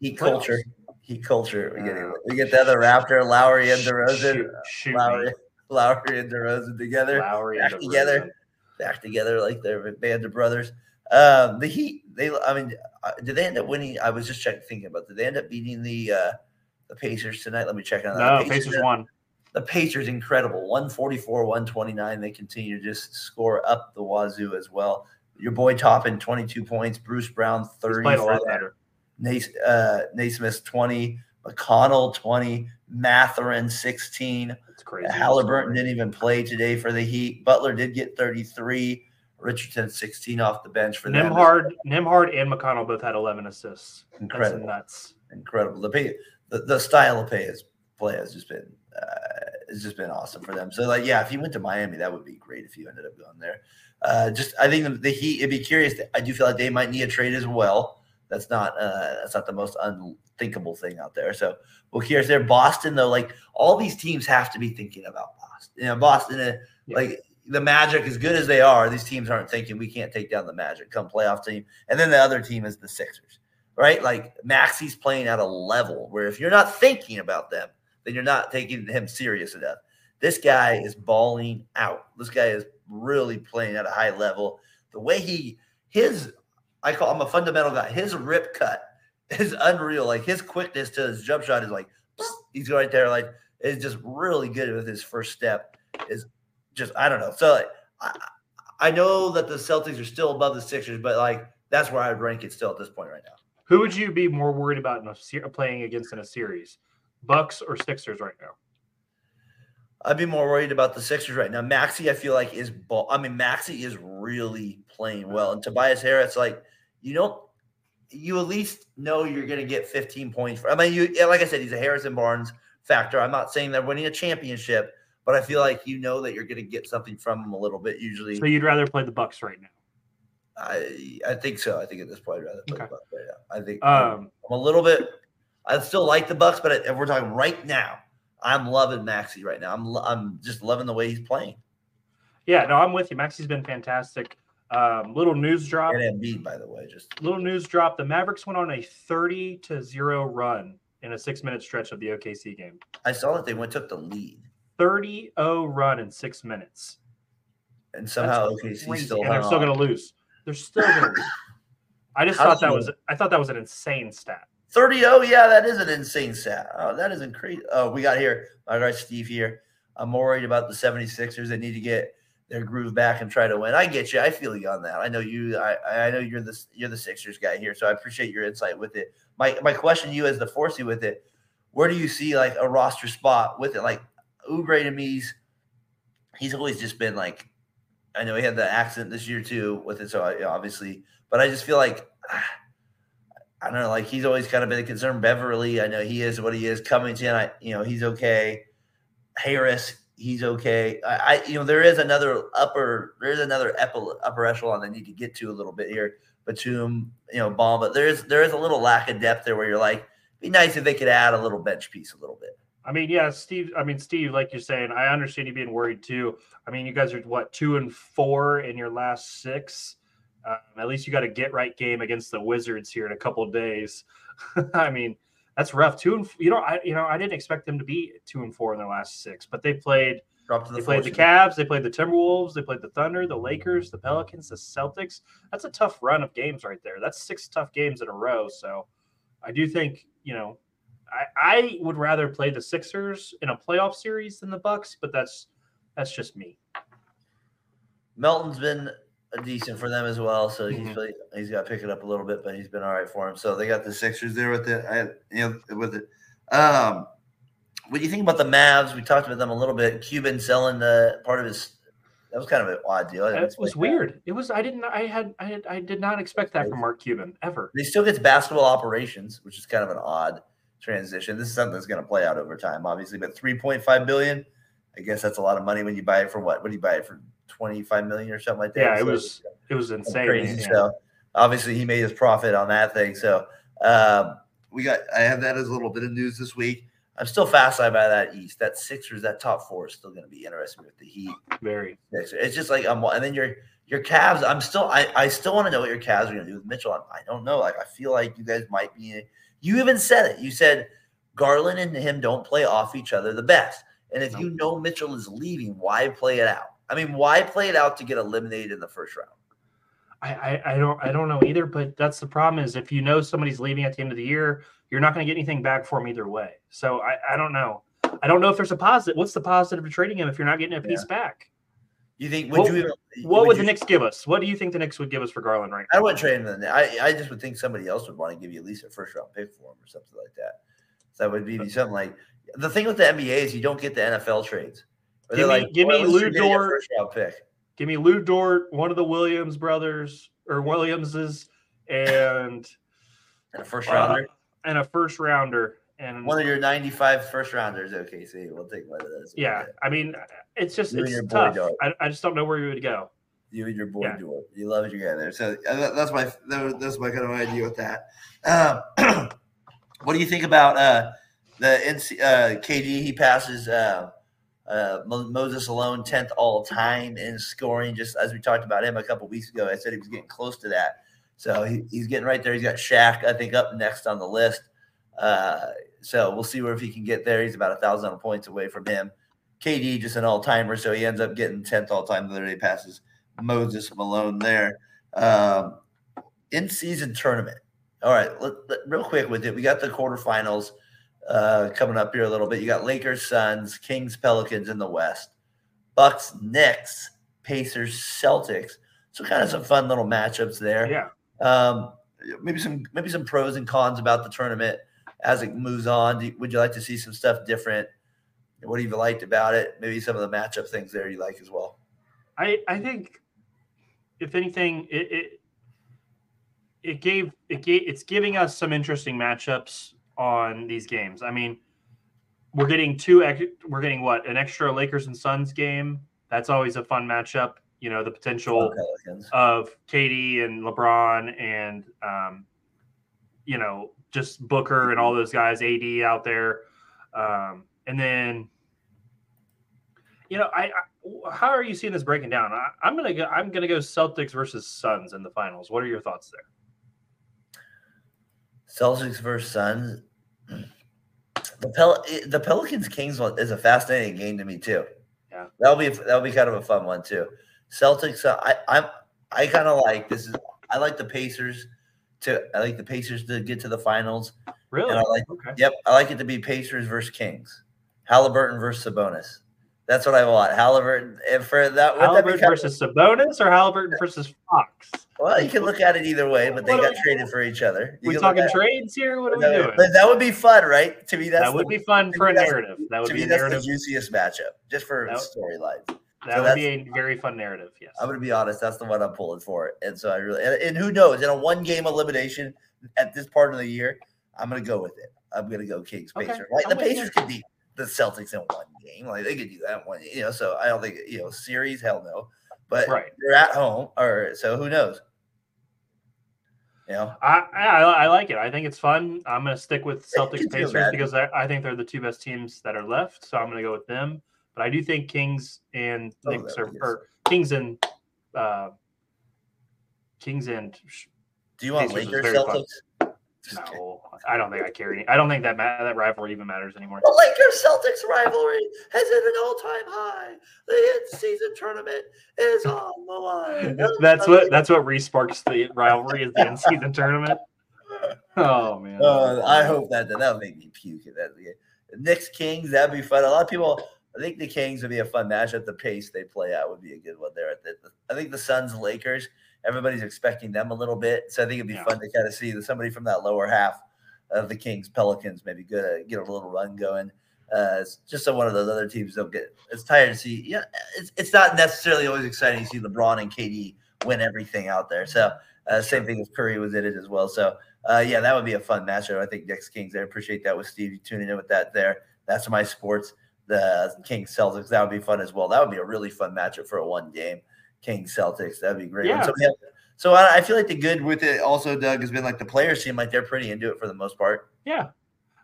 Heat Playoffs. culture. Heat culture. We get Uh, we get the other Raptor, Lowry and DeRozan. Shoot, shoot Lowry, me. Lowry and DeRozan together. Lowry back and together. DeRozan. back together like they're a band of brothers. Um, the Heat, they, I mean, uh, did they end up winning? I was just checking, thinking about. Did they end up beating the uh, the Pacers tonight? Let me check on that. No, the Pacers won. The Pacers, incredible, one forty four, one twenty nine. They continue to just score up the wazoo as well. Your boy Toppin, twenty two points. Bruce Brown, He's thirty. played a lot better. Nace, uh, Nesmith, twenty. McConnell, twenty. Mathurin, sixteen. It's crazy. Halliburton didn't even play today for the Heat. Butler did get 33. Richardson 16 off the bench for them. Nembhard, Nembhard, and McConnell both had 11 assists. That's Incredible, nuts. incredible. The pay, the, the style of pay is play has just been uh, it's just been awesome for them. So like, yeah, if you went to Miami, that would be great. If you ended up going there, uh, just I think the, the Heat. It'd be curious. I do feel like they might need a trade as well. That's not uh, that's not the most unthinkable thing out there. So we'll curious there. Boston though, like all these teams have to be thinking about Boston. You know, Boston. Uh, Yeah. Like the Magic, as good as they are, these teams aren't thinking we can't take down the Magic come playoff team. And then the other team is the Sixers, right? Like Maxey's playing at a level where if you're not thinking about them, then you're not taking him serious enough. This guy is balling out. This guy is really playing at a high level. The way he his I call I'm a fundamental guy. His rip cut is unreal. Like his quickness to his jump shot is like he's right there. Like it's just really good with his first step. Is just I don't know. So like, I, I know that the Celtics are still above the Sixers, but like that's where I'd rank it still at this point right now. Who would you be more worried about in a playing against in a series? Bucks or Sixers right now? I'd be more worried about the Sixers right now. Maxey, I feel like is ball. I mean, Maxey is really playing well, and Tobias Harris, like you don't, you at least know you're going to get 15 points. For, I mean, you like I said, he's a Harrison Barnes factor. I'm not saying they're winning a championship, but I feel like you know that you're going to get something from them a little bit. Usually, So you'd rather play the Bucks right now? I I think so. I think at this point, I'd rather play Okay. the Bucks right now. I think Um, I'm a little bit. I still like the Bucks, but if we're talking right now, I'm loving Maxey right now. I'm I'm just loving the way he's playing. yeah, no, I'm with you. Maxey's been fantastic. Um, little news drop. And Embiid, by the way, just Little news drop. The Mavericks went on a 30 to zero run in a six minute stretch of the OKC game. I saw that they went took the lead, 30 0 run in six minutes. and somehow OKC still and they're still going to lose. They're still going to lose. I just How thought that was I thought that was an insane stat. 30 0, yeah that is an insane stat. Oh that isn't crazy oh we got here. All right steve here. I'm more worried about the 76ers they need to get their groove back and try to win. I get you. I feel you on that. I know you i i know you're the you're the sixers guy here so i appreciate your insight with it. My my question to you as the forcey with it where do you see like a roster spot with it? Like Oubre to me he's, always just been like i know he had the accident this year too with it so uh, I, obviously but i just feel like ah, I don't know, like he's always kind of been a concern. Beverley, I know he is what he is. Covington, I you know he's okay. Harris, he's okay. I, I you know there is another upper there is another upper, echelon they need to get to a little bit here. Batum, you know, bomb, but there is there is a little lack of depth there where you're like, be nice if they could add a little bench piece a little bit. I mean, yeah, Steve. I mean, Steve, like you're saying, I understand you being worried too. I mean, you guys are what two and four in your last six. Um, at least you got a get right game against the Wizards here in a couple of days. I mean, that's rough. Two and you know, I you know, I didn't expect them to be two and four in their last six, but they played. Drop to the They played the. Cavs, they played the Timberwolves, they played the Thunder, the Lakers, the Pelicans, the Celtics. That's a tough run of games right there. That's six tough games in a row. So I do think, you know, I, I would rather play the Sixers in a playoff series than the Bucks, but that's that's just me. Melton's been decent for them as well, so he's Mhm. really, he's got to pick it up a little bit, but he's been all right for him. So they got the Sixers there with it. I, you know, with it. Um, what do you think about the Mavs? We talked about them a little bit. Cuban selling the part of his. That was kind of an odd deal. I That was expect that. weird. It was I didn't I had I had, I did not expect that from Mark Cuban ever. He still gets basketball operations, which is kind of an odd transition. This is something that's going to play out over time, obviously. But 3.5 billion, I guess that's a lot of money when you buy it for what? What do you buy it for? 25 million or something like that. Yeah, it So was it was insane. crazy. yeah. So obviously he made his profit on that thing. So um, we got I have that as a little bit of news this week. I'm still fascinated by that East. That Sixers, that top four is still going to be interesting with the Heat. Very. It's just like I'm, and then your your Cavs. I'm still, I, I still want to know what your Cavs are going to do with Mitchell. I, I don't know. Like I feel like you guys might be. You even said it. You said Garland and him don't play off each other the best. And if you know Mitchell is leaving, why play it out? I mean, why play it out to get eliminated in the first round? I, I, I don't I don't know either, but that's the problem is if you know somebody's leaving at the end of the year, you're not going to get anything back for him either way. So I, I don't know. I don't know if there's a positive. What's the positive of trading him if you're not getting a piece back? You think? Would What- you even? What would you- the Knicks give us? What do you think the Knicks would give us for Garland right I wouldn't trade him. I, I just would think somebody else would want to give you at least a first round pick for him or something like that. So that would be something like the thing with the NBA is you don't get the NFL trades. Give they're me- like, give me "Well, at Lu Dort." first round pick. Give me Lu Dort, one of the Williams brothers or Williamses, and And a first uh, rounder. and a first rounder. And One of your 95 first rounders. Okay, see, we'll take one of those. yeah, I mean, it's just You it's tough. I, I just don't know where you would go. You and your boy Yeah. Dort. You love guy there. So uh, that's my that- that's my kind of idea with that. Um, what do you think about uh, the NC, uh, KD? He passes uh, uh, Moses Malone tenth all time in scoring. Just as we talked about him a couple weeks ago, I said he was getting close to that. So he, he's getting right there. He's got Shaq, I think, up next on the list. Uh, so we'll see where if he can get there. He's about a thousand points away from him. KD just an all timer, so he ends up getting tenth all time. The other day passes Moses Malone there. Um, in season tournament. All right, let, let- real quick with it. We got the quarterfinals uh, coming up here a little bit. You got Lakers, Suns, Kings, Pelicans in the West, Bucks, Knicks, Pacers, Celtics. So kind of some fun little matchups there. Yeah. Um, maybe some maybe some pros and cons about the tournament as it moves on. Do would you like to see some stuff different? What have you liked about it? Maybe some of the matchup things there you like as well. I I think if anything, it it, it gave it gave it's giving us some interesting matchups on these games. I mean, we're getting two ex- we're getting what an extra Lakers and Suns game. That's always a fun matchup. You know, the potential of KD and LeBron and um, you know just Booker and all those guys, AD out there, um, and then you know I, I how are you seeing this breaking down? I, I'm gonna go I'm gonna go Celtics versus Suns in the finals. What are your thoughts there? Celtics versus Suns. The Pel- the Pelicans Kings one is a fascinating game to me too. Yeah. that'll be that'll be kind of a fun one too. Celtics, uh, I I'm I kind of like this is I like the Pacers to I like the Pacers to get to the finals, Really? and I like Okay. yep I like it to be Pacers versus Kings, Halliburton versus Sabonis. That's what I want. Halliburton and for that. wouldn't that Halliburton versus Sabonis or Halliburton versus Fox? well, you can look at it either way, but they got traded for each other. You We talking trades here? What are we doing? But that would be fun, right? To me, that's That would the, be fun for a narrative. That would be a narrative. the juiciest matchup, just for storylines. That so would be a very fun narrative. Yes. I'm gonna be honest, that's the one I'm pulling for. And so I really, and, and who knows, in a one game elimination at this part of the year, I'm gonna go with it. I'm gonna go Kings Okay, Pacers. Like I'm the. Pacers could beat the Celtics in one game, like they could do that one. You know, so I don't think you know series, hell no. But Right. you're at home, or so who knows? You know, I, I I like it. I think it's fun. I'm going to stick with Celtics you can do Pacers because I, I think they're the two best teams that are left. So I'm going to go with them. But I do think Kings and Oh, Knicks that are, or Kings and uh, Kings and do you want Pacers is Lakers very fun. Celtics? No, I don't think I care any. I don't think that ma- that rivalry even matters anymore. The Lakers Celtics rivalry has hit an all time high. The in season tournament is on the line. That's what that's what resparks the rivalry is the in season tournament. Oh man. Uh, I hope that that would make me puke. at That the Knicks Kings that'd be fun. A lot of people. I think the Kings would be a fun match at the pace they play out would be a good one there. At the, I think the Suns Lakers. Everybody's expecting them a little bit, so I think it'd be Yeah. fun to kind of see somebody from that lower half of the Kings Pelicans maybe get a, get a little run going. Uh, it's just so one of those other teams don't get. It's tired to see. Yeah, it's, it's not necessarily always exciting to see LeBron and KD win everything out there. So uh, same thing if Curry was in it as well. So uh, yeah, that would be a fun matchup. I think Knicks Kings. I appreciate that with Steve tuning in with that there. That's my sports. The Kings Celtics. That would be fun as well. That would be a really fun matchup for a one game. Kings Celtics. That'd be great. Yeah. So, have, so I, I, feel like the good with it also, Doug, has been like the players seem like they're pretty into it for the most part. Yeah.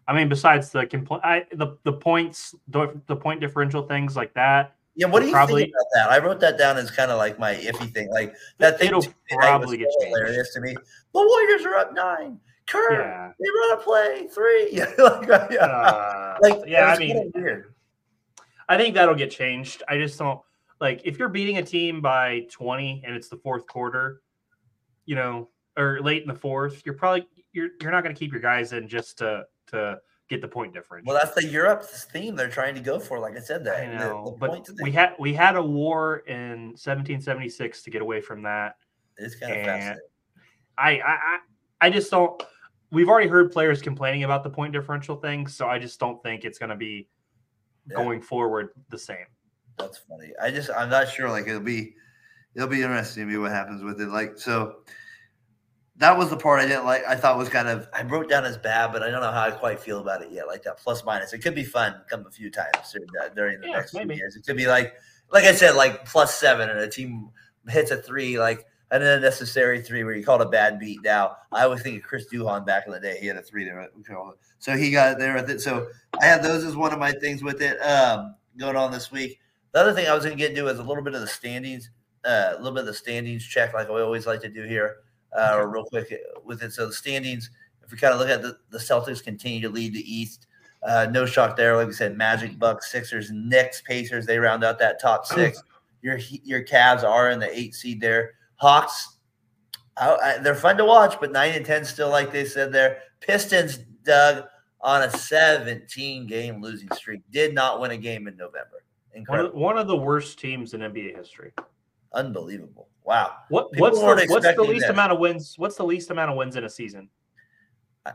I mean, besides the compl- the the points, the, the point differential things like that. Yeah, what do you probably, think about that? I wrote that down as kind of like my iffy thing. Like that thing it'll probably get hilarious to me. The Warriors are up nine. Kurt, yeah. they run a play three. Yeah, like, yeah. Uh, like yeah. I mean, weird. I think that'll get changed. I just don't like if you're beating a team by 20 and it's the fourth quarter, you know, or late in the fourth, you're probably you're you're not going to keep your guys in just to to get the point difference. Well, that's the Europe theme they're trying to go for. Like I said, that I know, the, the but we had we had a war in 1776 to get away from that. It's kind of fascinating. I, I I just don't. We've already heard players complaining about the point differential thing, so I just don't think it's going to be yeah. going forward the same. That's funny. I just I'm not sure. Like it'll be it'll be interesting to me what happens with it. Like so that was the part I didn't like. I thought was kind of I wrote down as bad, but I don't know how I quite feel about it yet. Like that plus minus, it could be fun come a few times during the yeah, next maybe. few years. It could be like like I said, like plus seven, and a team hits a three, like an unnecessary three where you called a bad beat. Now I always think of Chris Duhon back in the day. He had a three there, so he got there with it. So I had those as one of my things with it um, going on this week. The other thing I was going to get into is a little bit of the standings, uh, a little bit of the standings check, like we always like to do here uh, real quick with it. So the standings, if we kind of look at the, the Celtics continue to lead the East. Uh, no shock there. Like we said, Magic, Bucks, Sixers, Knicks, Pacers, they round out that top six. Your your Cavs are in the eight seed there. Hawks, I, I, they're fun to watch, but nine and ten still, like they said there. Pistons, Doug, on a 17 game losing streak, did not win a game in November. Incredible. One of, one of the worst teams in NBA history. Unbelievable. Wow. What what's the, what's the least amount of wins? What's the least amount of wins in a season? Uh,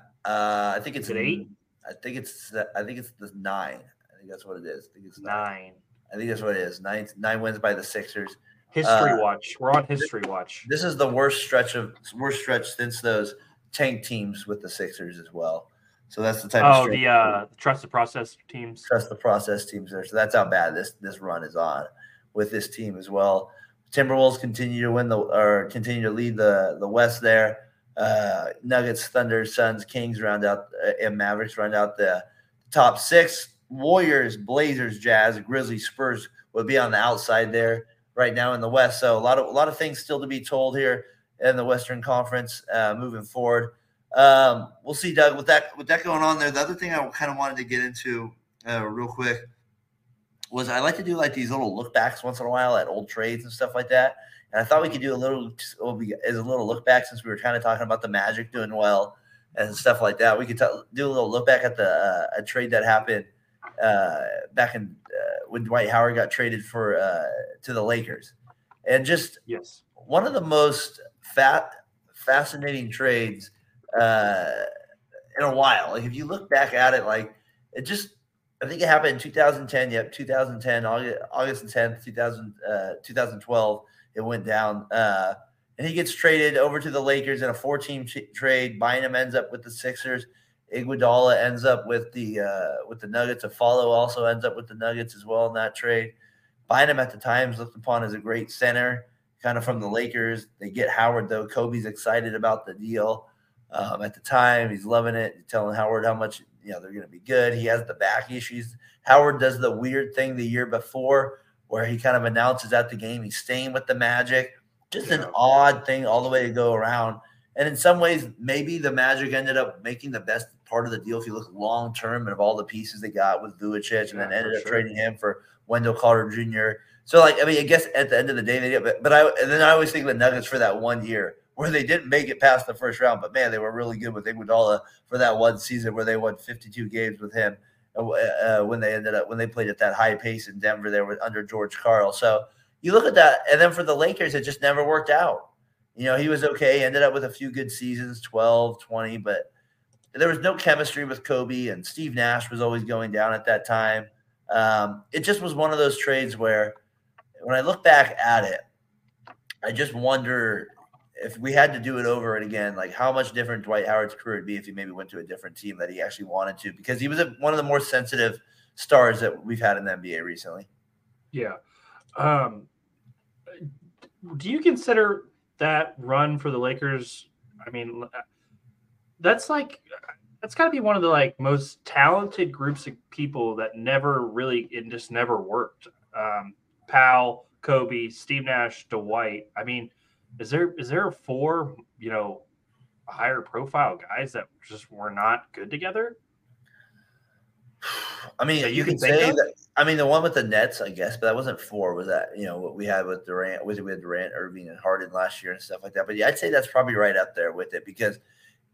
I think it's an eight. I think it's I think it's the nine. I think that's what it is. I think it's nine. nine. I think that's what it is. Nine nine wins by the Sixers. History uh, watch. We're on history watch. This is the worst stretch of worst stretch since those tank teams with the Sixers as well. So that's the type. Oh, the uh, trust the process teams. Trust the process teams there. So that's how bad this this run is on with this team as well. Timberwolves continue to win the or continue to lead the the West there. Uh, Nuggets, Thunder, Suns, Kings round out uh, and Mavericks round out the top six. Warriors, Blazers, Jazz, Grizzlies, Spurs will be on the outside there right now in the West. So a lot of a lot of things still to be told here in the Western Conference uh, moving forward. Um, we'll see, Doug. With that with that going on there, the other thing I kind of wanted to get into uh, real quick was I like to do like these little look backs once in a while at old trades and stuff like that. And I thought we could do a little as a little look back since we were kind of talking about the Magic doing well and stuff like that. We could t- do a little look back at the uh, a trade that happened uh, back in uh, when Dwight Howard got traded for uh, to the Lakers, and just yes, one of the most fat fascinating trades uh, in a while. Like if you look back at it, like it just I think it happened in 2010. Yep, 2010, August, August 10th, 2000, uh, 2012. It went down. Uh, and he gets traded over to the Lakers in a four team ch- trade. Bynum ends up with the Sixers. Iguodala ends up with the uh, with the Nuggets. Afflalo also ends up with the Nuggets as well in that trade. Bynum at the time is looked upon as a great center, kind of from the Lakers. They get Howard though. Kobe's excited about the deal. Um, at the time, he's loving it, telling Howard how much you know they're going to be good. He has the back issues. Howard does the weird thing the year before where he kind of announces at the game he's staying with the Magic. Just an odd thing all the way to go around. And in some ways, maybe the Magic ended up making the best part of the deal if you look long term and of all the pieces they got with Vucevic, and yeah, then ended up sure. trading him for Wendell Carter Jr. So, like, I mean, I guess at the end of the day, they did. But, but I and then I always think of the Nuggets for that one year where they didn't make it past the first round. But man, they were really good with Iguodala for that one season where they won 52 games with him uh, uh, when they ended up when they played at that high pace in Denver. They were under George Karl. So you look at that, and then for the Lakers, it just never worked out. You know, he was okay, ended up with a few good seasons, 12, 20, but there was no chemistry with Kobe, and Steve Nash was always going down at that time. Um, it just was one of those trades where when I look back at it, I just wonder if we had to do it over and again, like how much different Dwight Howard's career would be if he maybe went to a different team that he actually wanted to, because he was a, one of the more sensitive stars that we've had in the NBA recently. Yeah. Um, do you consider that run for the Lakers? I mean, that's like that's got to be one of the like most talented groups of people that never really it just never worked. Um, Powell, Kobe, Steve Nash, Dwight. I mean, is there is there four you know higher profile guys that just were not good together? I mean, you, you can say of? that. I mean, the one with the Nets, I guess, but that wasn't four. Was that you know what we had with Durant? Was it with Durant, Irving, and Harden last year and stuff like that? But yeah, I'd say that's probably right up there with it because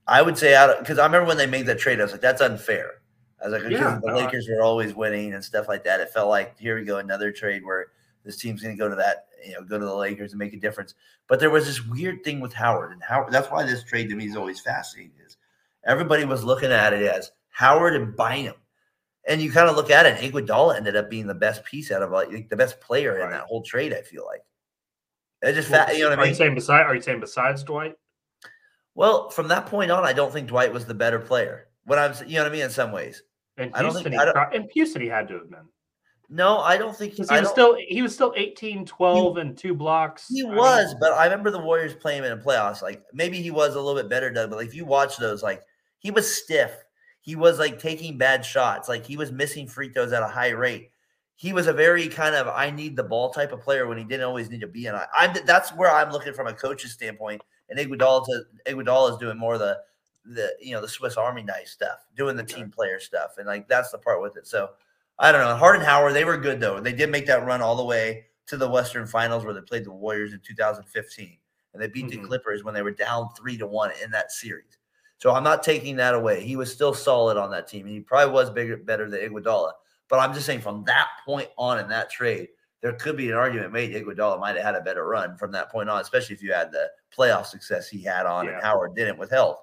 I would say out because I remember when they made that trade, I was like, that's unfair. I was like, yeah, the uh-huh. Lakers were always winning and stuff like that. It felt like here we go, another trade where this team's going to go to that, you know, go to the Lakers and make a difference. But there was this weird thing with Howard, and Howard. That's why this trade to me is always fascinating. Is everybody was looking at it as Howard and Bynum and you kind of look at it, and Iguodala ended up being the best piece out of like the best player right. in that whole trade. I feel like it just well, you know what I mean. Are You saying beside? Are you saying besides Dwight? Well, from that point on, I don't think Dwight was the better player. What I'm, you know what I mean, in some ways. And I don't think, I don't, in Houston, he had to have been. No, I don't think he, he was still he was still 18, 12, he, and two blocks. He I was, but I remember the Warriors playing him in the playoffs. Like maybe he was a little bit better, Doug. But like, if you watch those, like he was stiff he was like taking bad shots. Like he was missing free throws at a high rate. He was a very kind of I need the ball type of player when he didn't always need to be. And I, I'm that's where I'm looking from a coach's standpoint. And Iguodala Iguodala is doing more of the the you know the Swiss Army knife stuff, doing the team player stuff, and like that's the part with it. So I don't know. Harden Howard, they were good though. They did make that run all the way to the Western Finals where they played the Warriors in 2015, and they beat mm-hmm. the Clippers when they were down three to one in that series. So I'm not taking that away. He was still solid on that team. He probably was bigger, better than Iguodala. But I'm just saying from that point on in that trade, there could be an argument made Iguodala might have had a better run from that point on, especially if you had the playoff success he had on yeah. and Howard didn't with health.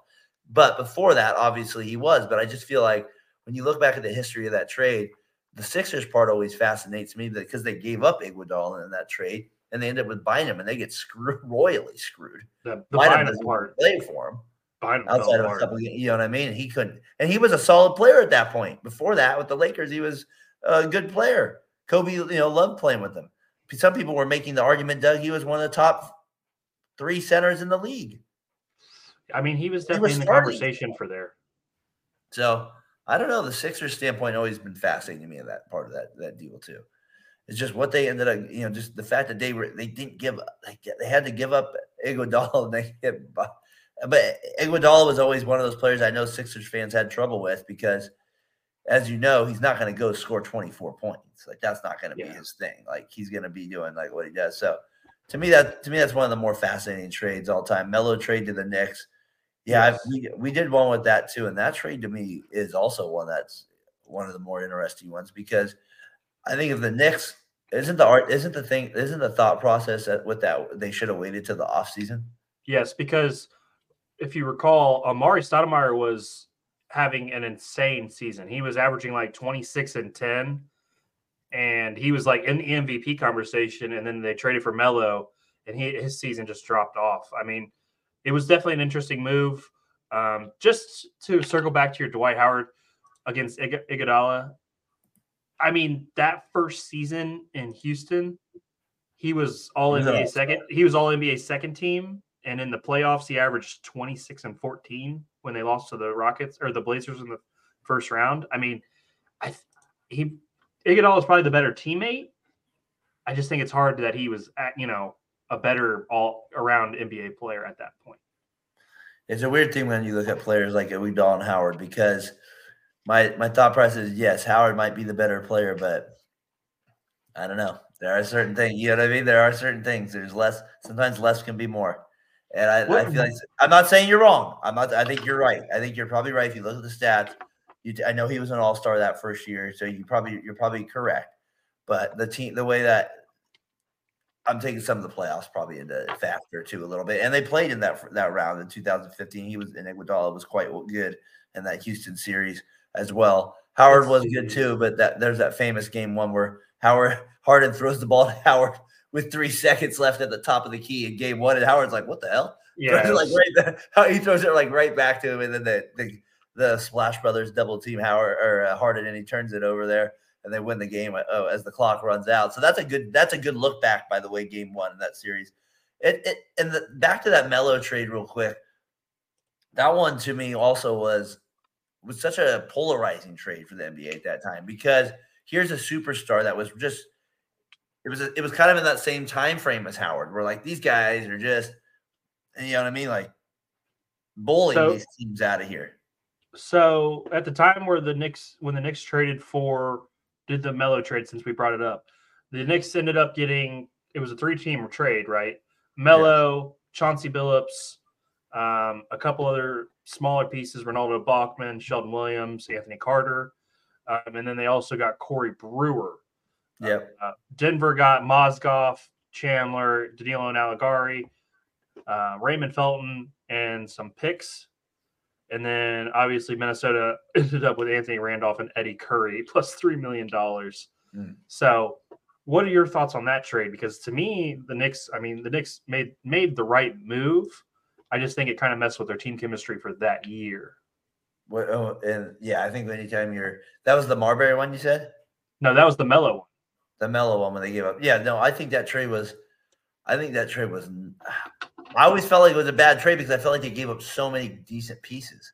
But before that, obviously he was. But I just feel like when you look back at the history of that trade, the Sixers part always fascinates me because they gave up Iguodala in that trade and they end up with Bynum and they get screwed royally screwed. The, the Bynum, Bynum part play for him outside of a couple, you know what I mean? He couldn't, and he was a solid player at that point. Before that, with the Lakers, he was a good player. Kobe, you know, loved playing with him. Some people were making the argument, Doug, he was one of the top three centers in the league. I mean, he was definitely he was in the conversation for there. So I don't know. The Sixers standpoint always been fascinating to me in that part of that that deal too. It's just what they ended up, you know, just the fact that they were they didn't give up, they, they had to give up Iguodala and they get but Iguodala was always one of those players I know Sixers fans had trouble with because, as you know, he's not going to go score 24 points. Like that's not going to yeah. be his thing. Like he's going to be doing like what he does. So to me, that to me that's one of the more fascinating trades all time. Melo trade to the Knicks. Yeah, yes. we we did one with that too, and that trade to me is also one that's one of the more interesting ones because I think if the Knicks isn't the art isn't the thing isn't the thought process that with that they should have waited to the offseason? Yes, because if you recall, Amar'e Stoudemire was having an insane season. He was averaging like 26 and 10, and he was like in the MVP conversation. And then they traded for Melo, and he his season just dropped off. I mean, it was definitely an interesting move. Um, just to circle back to your Dwight Howard against Ig- Iguodala, I mean that first season in Houston, he was all NBA second. He was all NBA second team and in the playoffs, he averaged 26 and 14 when they lost to the Rockets or the Blazers in the first round. I mean, I he Iguodala is probably the better teammate. I just think it's hard that he was, at, you know, a better all around NBA player at that point. It's a weird thing when you look at players like Iguodala and Howard because my my thought process is yes, Howard might be the better player, but I don't know. There are certain things, you know what I mean? There are certain things. There's less. Sometimes less can be more. And I, I, feel like I'm not saying you're wrong. I'm not. I think you're right. I think you're probably right. If you look at the stats, you, I know he was an All Star that first year, so you probably you're probably correct. But the team, the way that I'm taking some of the playoffs probably into factor too a little bit, and they played in that that round in 2015. He was in Iguodala was quite good in that Houston series as well. Howard was good too, but that there's that famous game one where Howard Harden throws the ball to Howard with three seconds left at the top of the key in game one, and Howard's like, "What the hell?" Yeah, like right there, how he throws it like right back to him, and then the the, the Splash Brothers double team Howard or uh, Harden, and he turns it over there, and they win the game. uh, Oh, as the clock runs out. So that's a good that's a good look back, by the way, game one in that series. It, it and the, back to that Melo trade real quick. That one to me also was was such a polarizing trade for the NBA at that time because here's a superstar that was just it was a, it was kind of in that same time frame as Howard, where like these guys are just you know what I mean, like bullying So- these teams out of here. So at the time where the Knicks, when the Knicks traded for, did the Melo trade since we brought it up, the Knicks ended up getting it was a three-team trade, right? Melo, Chauncey Billups, um, a couple other smaller pieces: Renaldo Balkman, Sheldon Williams, Anthony Carter, um, and then they also got Corey Brewer. Yep. Uh, Denver got Mozgov, Chandler, Danilo Gallinari, uh, Raymond Felton, and some picks. And then obviously Minnesota ended up with Anthony Randolph and Eddie Curry plus $3 million. Mm. So, what are your thoughts on that trade? Because to me, the Knicks, I mean, the Knicks made made the right move. I just think it kind of messed with their team chemistry for that year. What, oh, and yeah, I think anytime you're that was the Marbury one you said, No, that was the Melo one. The Melo one when they gave up. Yeah, no, I think that trade was, I think that trade was. I always felt like it was a bad trade because I felt like they gave up so many decent pieces.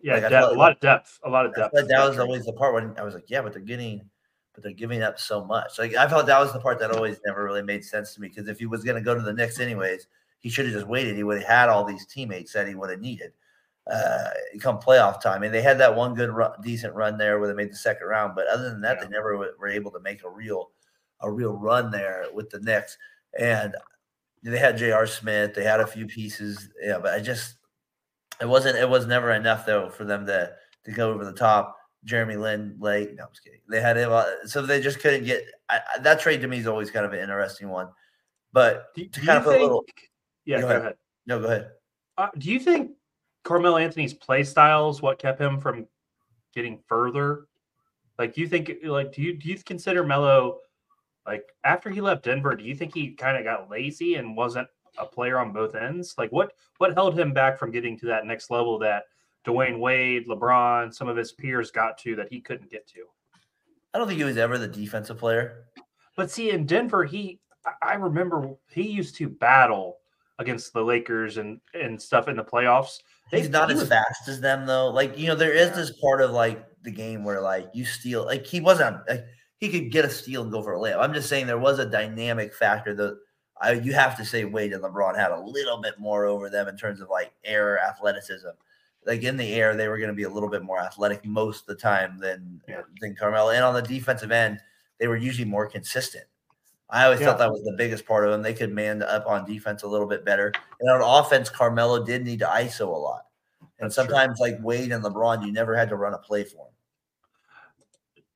Yeah, Like, depth, felt a lot of depth, a lot of depth. like in that was always the part when I was like, yeah, but they're getting, but they're giving up so much. Like I felt that was the part that always never really made sense to me because if he was going to go to the Knicks anyways, he should have just waited. He would have had all these teammates that he would have needed. Uh, come playoff time, and they had that one good, run, decent run there where they made the second round. But other than that, Yeah. they never w- were able to make a real, a real run there with the Knicks. And they had J.R. Smith, they had a few pieces, yeah, but I just, it wasn't, it was never enough though for them to to go over the top. Jeremy Lin late. No, I'm just kidding. They had him, uh, so they just couldn't get I, I- that trade. To me is always kind of an interesting one. But Do, to do kind of put a think? little- yeah, Go go, ahead. ahead. no, go ahead. Uh, do you think Carmelo Anthony's play style is what kept him from getting further? Like, do you think, like, do you do you consider Melo, like, after he left Denver, do you think he kind of got lazy and wasn't a player on both ends? Like, what what held him back from getting to that next level that Dwyane Wade, LeBron, some of his peers got to that he couldn't get to? I don't think he was ever the defensive player. But see, in Denver, he I- remember he used to battle against the Lakers and and stuff in the playoffs. They- He's not he as was- fast as them though. Like you know, there is this part of like the game where like you steal. Like he wasn't. Like, he could get a steal and go for a layup. I'm just saying there was a dynamic factor that I you have to say Wade and LeBron had a little bit more over them in terms of like air athleticism. Like in the air, they were going to be a little bit more athletic most of the time than Yeah. than Carmelo. And on the defensive end, they were usually more consistent. I always Yeah. thought that was the biggest part of them. They could man up on defense a little bit better. And on offense, Carmelo did need to ISO a lot. And That's true. sometimes, like Wade and LeBron, you never had to run a play for them.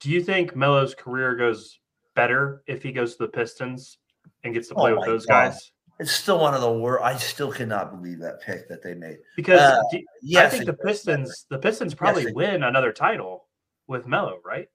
Do you think Melo's career goes better if he goes to the Pistons and gets to play Oh with those God. guys? It's still one of the worst. I still cannot believe that pick that they made. Because Uh, do- Yes, I think the goes better. Pistons, the Pistons probably it- win another title with Melo, right?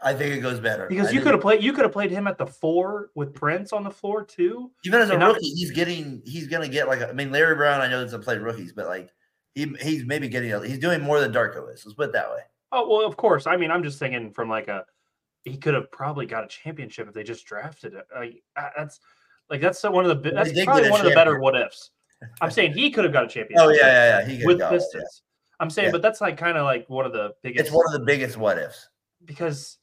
I think it goes better Because I you could have played, you could have played him at the four with Prince on the floor too. even as a not- rookie, he's getting he's gonna get like a- I mean Larry Brown. I know doesn't play rookies, but like he he's maybe getting a, he's doing more than Darko is. Let's put it that way. Oh well, of course. I mean, I'm just thinking from like a, he could have probably got a championship if they just drafted it. Like that's like that's one of the that's probably one of the better what ifs. I'm saying he could have got a championship. Oh yeah, yeah, yeah. He with go, yeah. Pistons. I'm saying, Yeah. but that's like kind of like one of the biggest. It's one of the biggest what ifs. because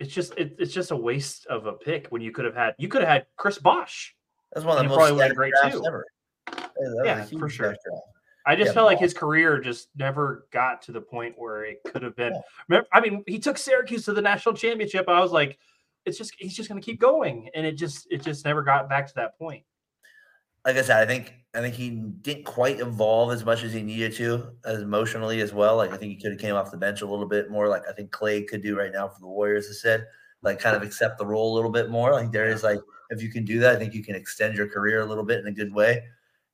it's just it, it's just a waste of a pick when you could have had you could have had Chris Bosh. That's one of the probably most stacked great too. ever. Yeah, that Yeah, for sure. draft. I just Yeah, felt like his career just never got to the point where it could have been. Remember, I mean, he took Syracuse to the national championship. I was like, it's just he's just going to keep going, and it just it just never got back to that point. like I said, I think I think he didn't quite evolve as much as he needed to, as emotionally as well. Like I think he could have came off the bench a little bit more, like I think Klay could do right now for the Warriors. I said, like kind of accept the role a little bit more. Like there is like if you can do that, I think you can extend your career a little bit in a good way,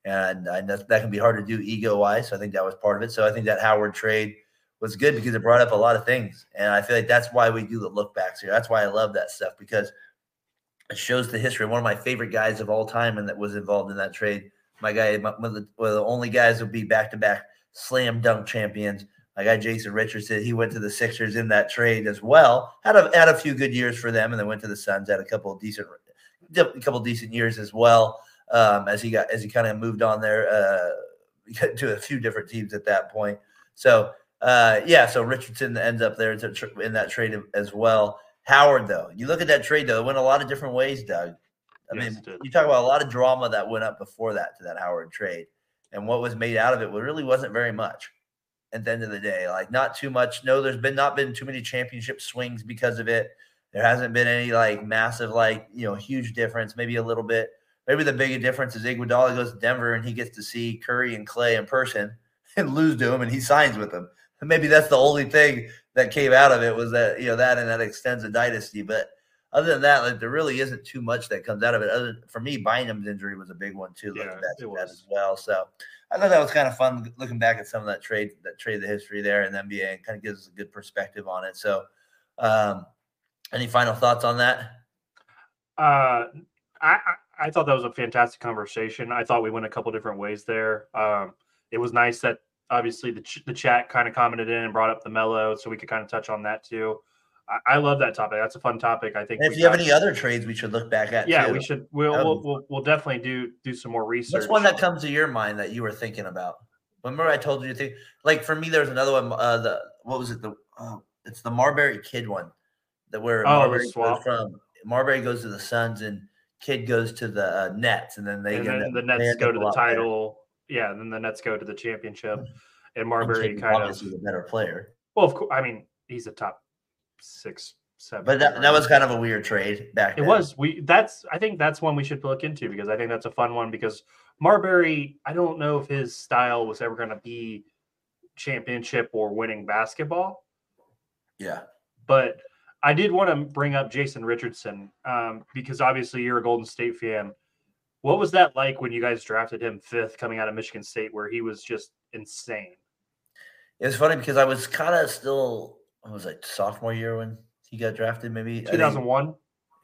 and I know that can be hard to do ego wise. So I think that was part of it. So I think that Howard trade was good because it brought up a lot of things, and I feel like that's why we do the look backs here. That's why I love that stuff because it shows the history. One of my favorite guys of all time, and that was involved in that trade. My guy, my, one, of the, one of the only guys who be back to back slam dunk champions. My guy Jason Richardson, he went to the Sixers in that trade as well. Had a had a few good years for them, and then went to the Suns. Had a couple decent, a couple decent years as well. Um, as he got as he kind of moved on there uh, to a few different teams at that point. So uh, yeah, so Richardson ends up there in that trade as well. Howard, though, you look at that trade though, it went a lot of different ways, Doug. I yes, mean, you talk about a lot of drama that went up before that to that Howard trade, and what was made out of it really wasn't very much. At the end of the day, like not too much. No, there's been not been too many championship swings because of it. There hasn't been any like massive, like you know, huge difference. Maybe a little bit. Maybe the big difference is Iguodala goes to Denver and he gets to see Curry and Klay in person and lose to him, and he signs with them. And maybe that's the only thing that came out of it was that you know that and that extends a dynasty. But other than that, like there really isn't too much that comes out of it. Other for me, Bynum's injury was a big one too. Looking back at that as well. So I thought that was kind of fun looking back at some of that trade that trade the history there in the NBA and kind of gives us a good perspective on it. So um, any final thoughts on that? Uh I, I thought that was a fantastic conversation. I thought we went a couple different ways there. Um, it was nice that obviously the, ch- the chat kind of commented in and brought up the Melo, so we could kind of touch on that too. I, I love that topic. That's a fun topic. I think. if you got, have any other trades, we should look back at. Yeah, too. we should. We'll, we'll, we'll we'll definitely do do some more research. What's one that comes to your mind that you were thinking about? Remember, I told you to think. Like for me, there's another one. Uh, the what was it? The oh, it's the Marbury Kidd one. That where oh, Marbury goes from Marbury goes to the Suns and Kidd goes to the uh, Nets, and then they and then the Nets go to the title. Better. Yeah, and then the Nets go to the championship and Marbury kind of obviously a better player. Well, of course, I mean he's a top six, seven. But that, that was kind of a weird trade back. It then. was. We that's I think that's one we should look into because I think that's a fun one because Marbury. I don't know if his style was ever going to be championship or winning basketball. Yeah, but I did want to bring up Jason Richardson um, because obviously you're a Golden State fan. What was that like when you guys drafted him fifth coming out of Michigan State, where he was just insane? It was funny because I was kind of still, I was like sophomore year when he got drafted, maybe 2001.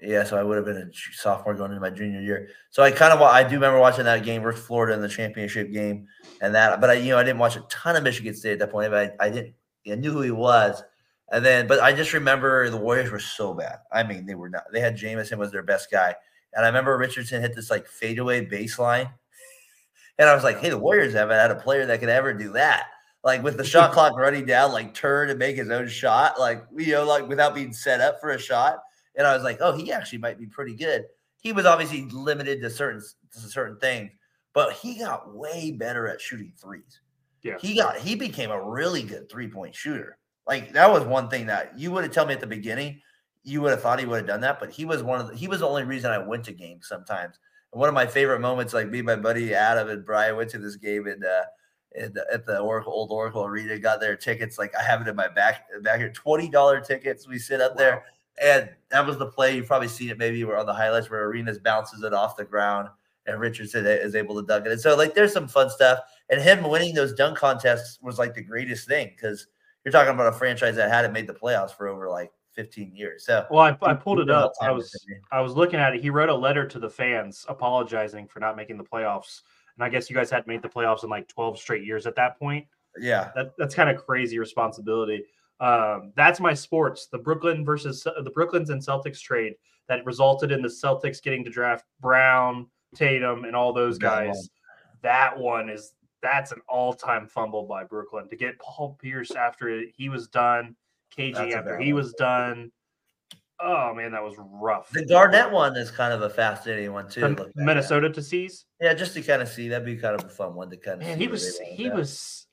Yeah, so I would have been a sophomore going into my junior year. So I kind of I do remember watching that game versus Florida in the championship game and that, but I you know I didn't watch a ton of Michigan State at that point. But I, I didn't I knew who he was, and then but I just remember the Warriors were so bad. I mean they were not. They had Jamison was their best guy, and I remember Richardson hit this like fadeaway baseline, and I was like, hey, the Warriors haven't had a player that could ever do that like with the shot clock running down, like turn and make his own shot, like you know, like without being set up for a shot. And I was like, oh, he actually might be pretty good. He was obviously limited to certain to certain things, but he got way better at shooting threes. Yeah, he got he became a really good three point shooter. Like that was one thing that you would have told me at the beginning. You would have thought he would have done that, but he was one of the, he was the only reason I went to games sometimes. And one of my favorite moments, like me, my buddy Adam and Brian went to this game and. uh the, at the Oracle Old Oracle Arena. Got their tickets. Like I have it in my back back here. Twenty dollar tickets. We sit up wow. there, and that was the play. You've probably seen it maybe where on the highlights where Arenas bounces it off the ground, and Richardson is able to dunk it. And so like there's some fun stuff. And him winning those dunk contests was like the greatest thing because you're talking about a franchise that hadn't made the playoffs for over like 15 years. So well, I, I pulled it up. I was I was looking at it. He wrote a letter to the fans apologizing for not making the playoffs and I guess you guys had made the playoffs in like 12 straight years at that point. Yeah. That, that's kind of crazy responsibility. Um, that's my sports. The Brooklyn versus the Brooklyns and Celtics trade that resulted in the Celtics getting to draft Brown, Tatum, and all those guys. That one is that's an all-time fumble by Brooklyn to get Paul Pierce after he was done, KG that's after he was done. Oh man, that was rough. The Garnett one is kind of a fascinating one too. Minnesota to seize. Yeah, just to kind of see that'd be kind of a fun one to kind of. Man, he was he was.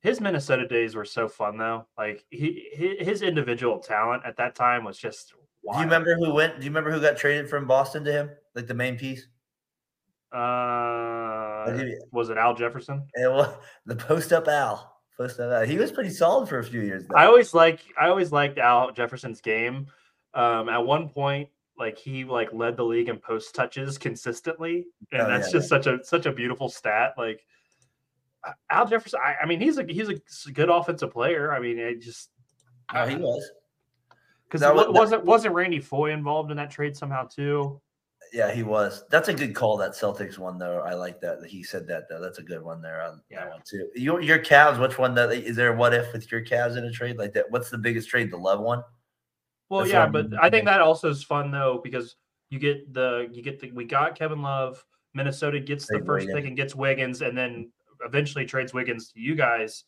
His Minnesota days were so fun though. Like he his individual talent at that time was just. Wild. Do you remember who went? Do you remember who got traded from Boston to him? Like the main piece. Uh, was it Al Jefferson? It was the post up Al. Post up Al. He was pretty solid for a few years. Though. I always like I always liked Al Jefferson's game. Um, at one point, like he like led the league in post touches consistently, and oh, that's yeah, just yeah. such a such a beautiful stat. Like Al Jefferson, I, I, mean, he's a he's a good offensive player. I mean, it just oh, he was. Because was- wasn't wasn't Randy Foye involved in that trade somehow too? Yeah, he was. That's a good call. That Celtics one though. I like that. He said that though. That's a good one there on Yeah. that one too. Your your Cavs. Which one? That is there? What if with your Cavs in a trade like that? What's the biggest trade? The Love one. Well, That's yeah, but I'm think that also is fun though because you get the you get the we got Kevin Love, Minnesota gets the first Wiggins. pick and gets Wiggins, and then eventually trades Wiggins to you guys,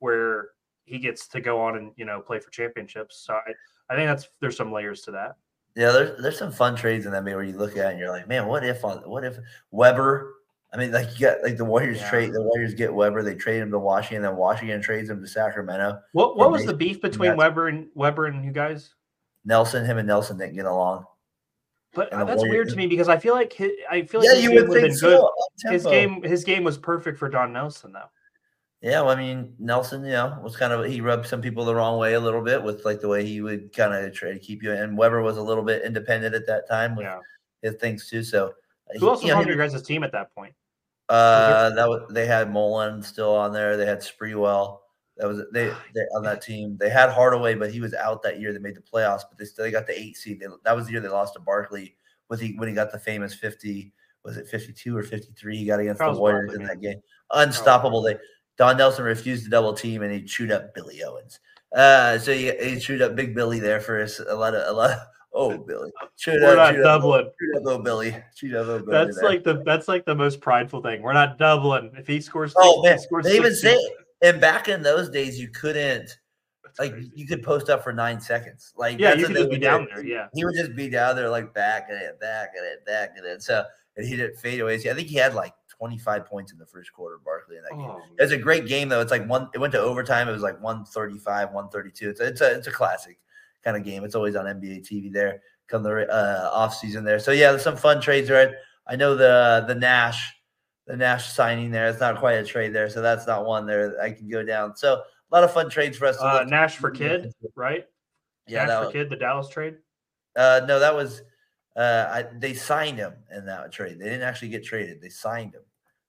where he gets to go on and you know play for championships. So I, I think that's there's some layers to that. Yeah, there's there's some fun trades in that where you look at it and you're like, man, what if on what if Webber? I mean, like you got like the Warriors Yeah. trade the Warriors get Webber, they trade him to Washington, then Washington trades him to Sacramento. What what was the beef between Webber and Webber and you guys? Nelson, him and Nelson didn't get along. But that's weird to me because I feel like his, I feel like yeah, his you game would have been so. good. His game his game was perfect for Don Nelson though. Yeah, well, I mean, Nelson, you know, was kind of he rubbed some people the wrong way a little bit with like the way he would kind of try to keep you. And Webber was a little bit independent at that time with Yeah. his things too. So Who else was on your guys' team at that point? Uh, that was they had Mullin still on there. They had Sprewell. That was they, they on that team. They had Hardaway, but he was out that year. They made the playoffs, but they still they got the eight seed. They, that was the year they lost to Barkley with he when he got the famous fifty. Was it fifty two or fifty three? He got against That the Warriors Barkley, in man. that game. Unstoppable. They Don Nelson refused to double team and he chewed up Billy Owens. Uh, so he, he chewed up Big Billy there for us. A lot of a lot. Of, oh, Billy, chewed We're up, not chewed up, chewed up little Billy, chewed up little Billy. That's there. like the that's like the most prideful thing. We're not doubling. If he scores, Oh 60, man, scores they even say. And back in those days, you couldn't That's like crazy. you could post up for nine seconds. Like Yeah, that's you could just be down do. there, yeah. he would just be down there like back and it, back and it, back and it. So and he did fadeaways. I think he had like twenty five points in the first quarter. Barkley in that game. Oh, It was a great game though. It's like one. It went to overtime. It was like one thirty five, one thirty two. It's a, it's a it's a classic kind of game. It's always on NBA TV there. Come the uh, off season there. So yeah, there's some fun trades right. I know the the Nash the Nash signing there. It's not quite a trade there, so that's not one there. I can go down. So a lot of fun trades for us. To uh, Nash for Kidd, right? Yeah, Nash for was, Kidd, the Dallas trade. uh, no, that was uh, I, they signed him in that trade. They didn't actually get traded. They signed him.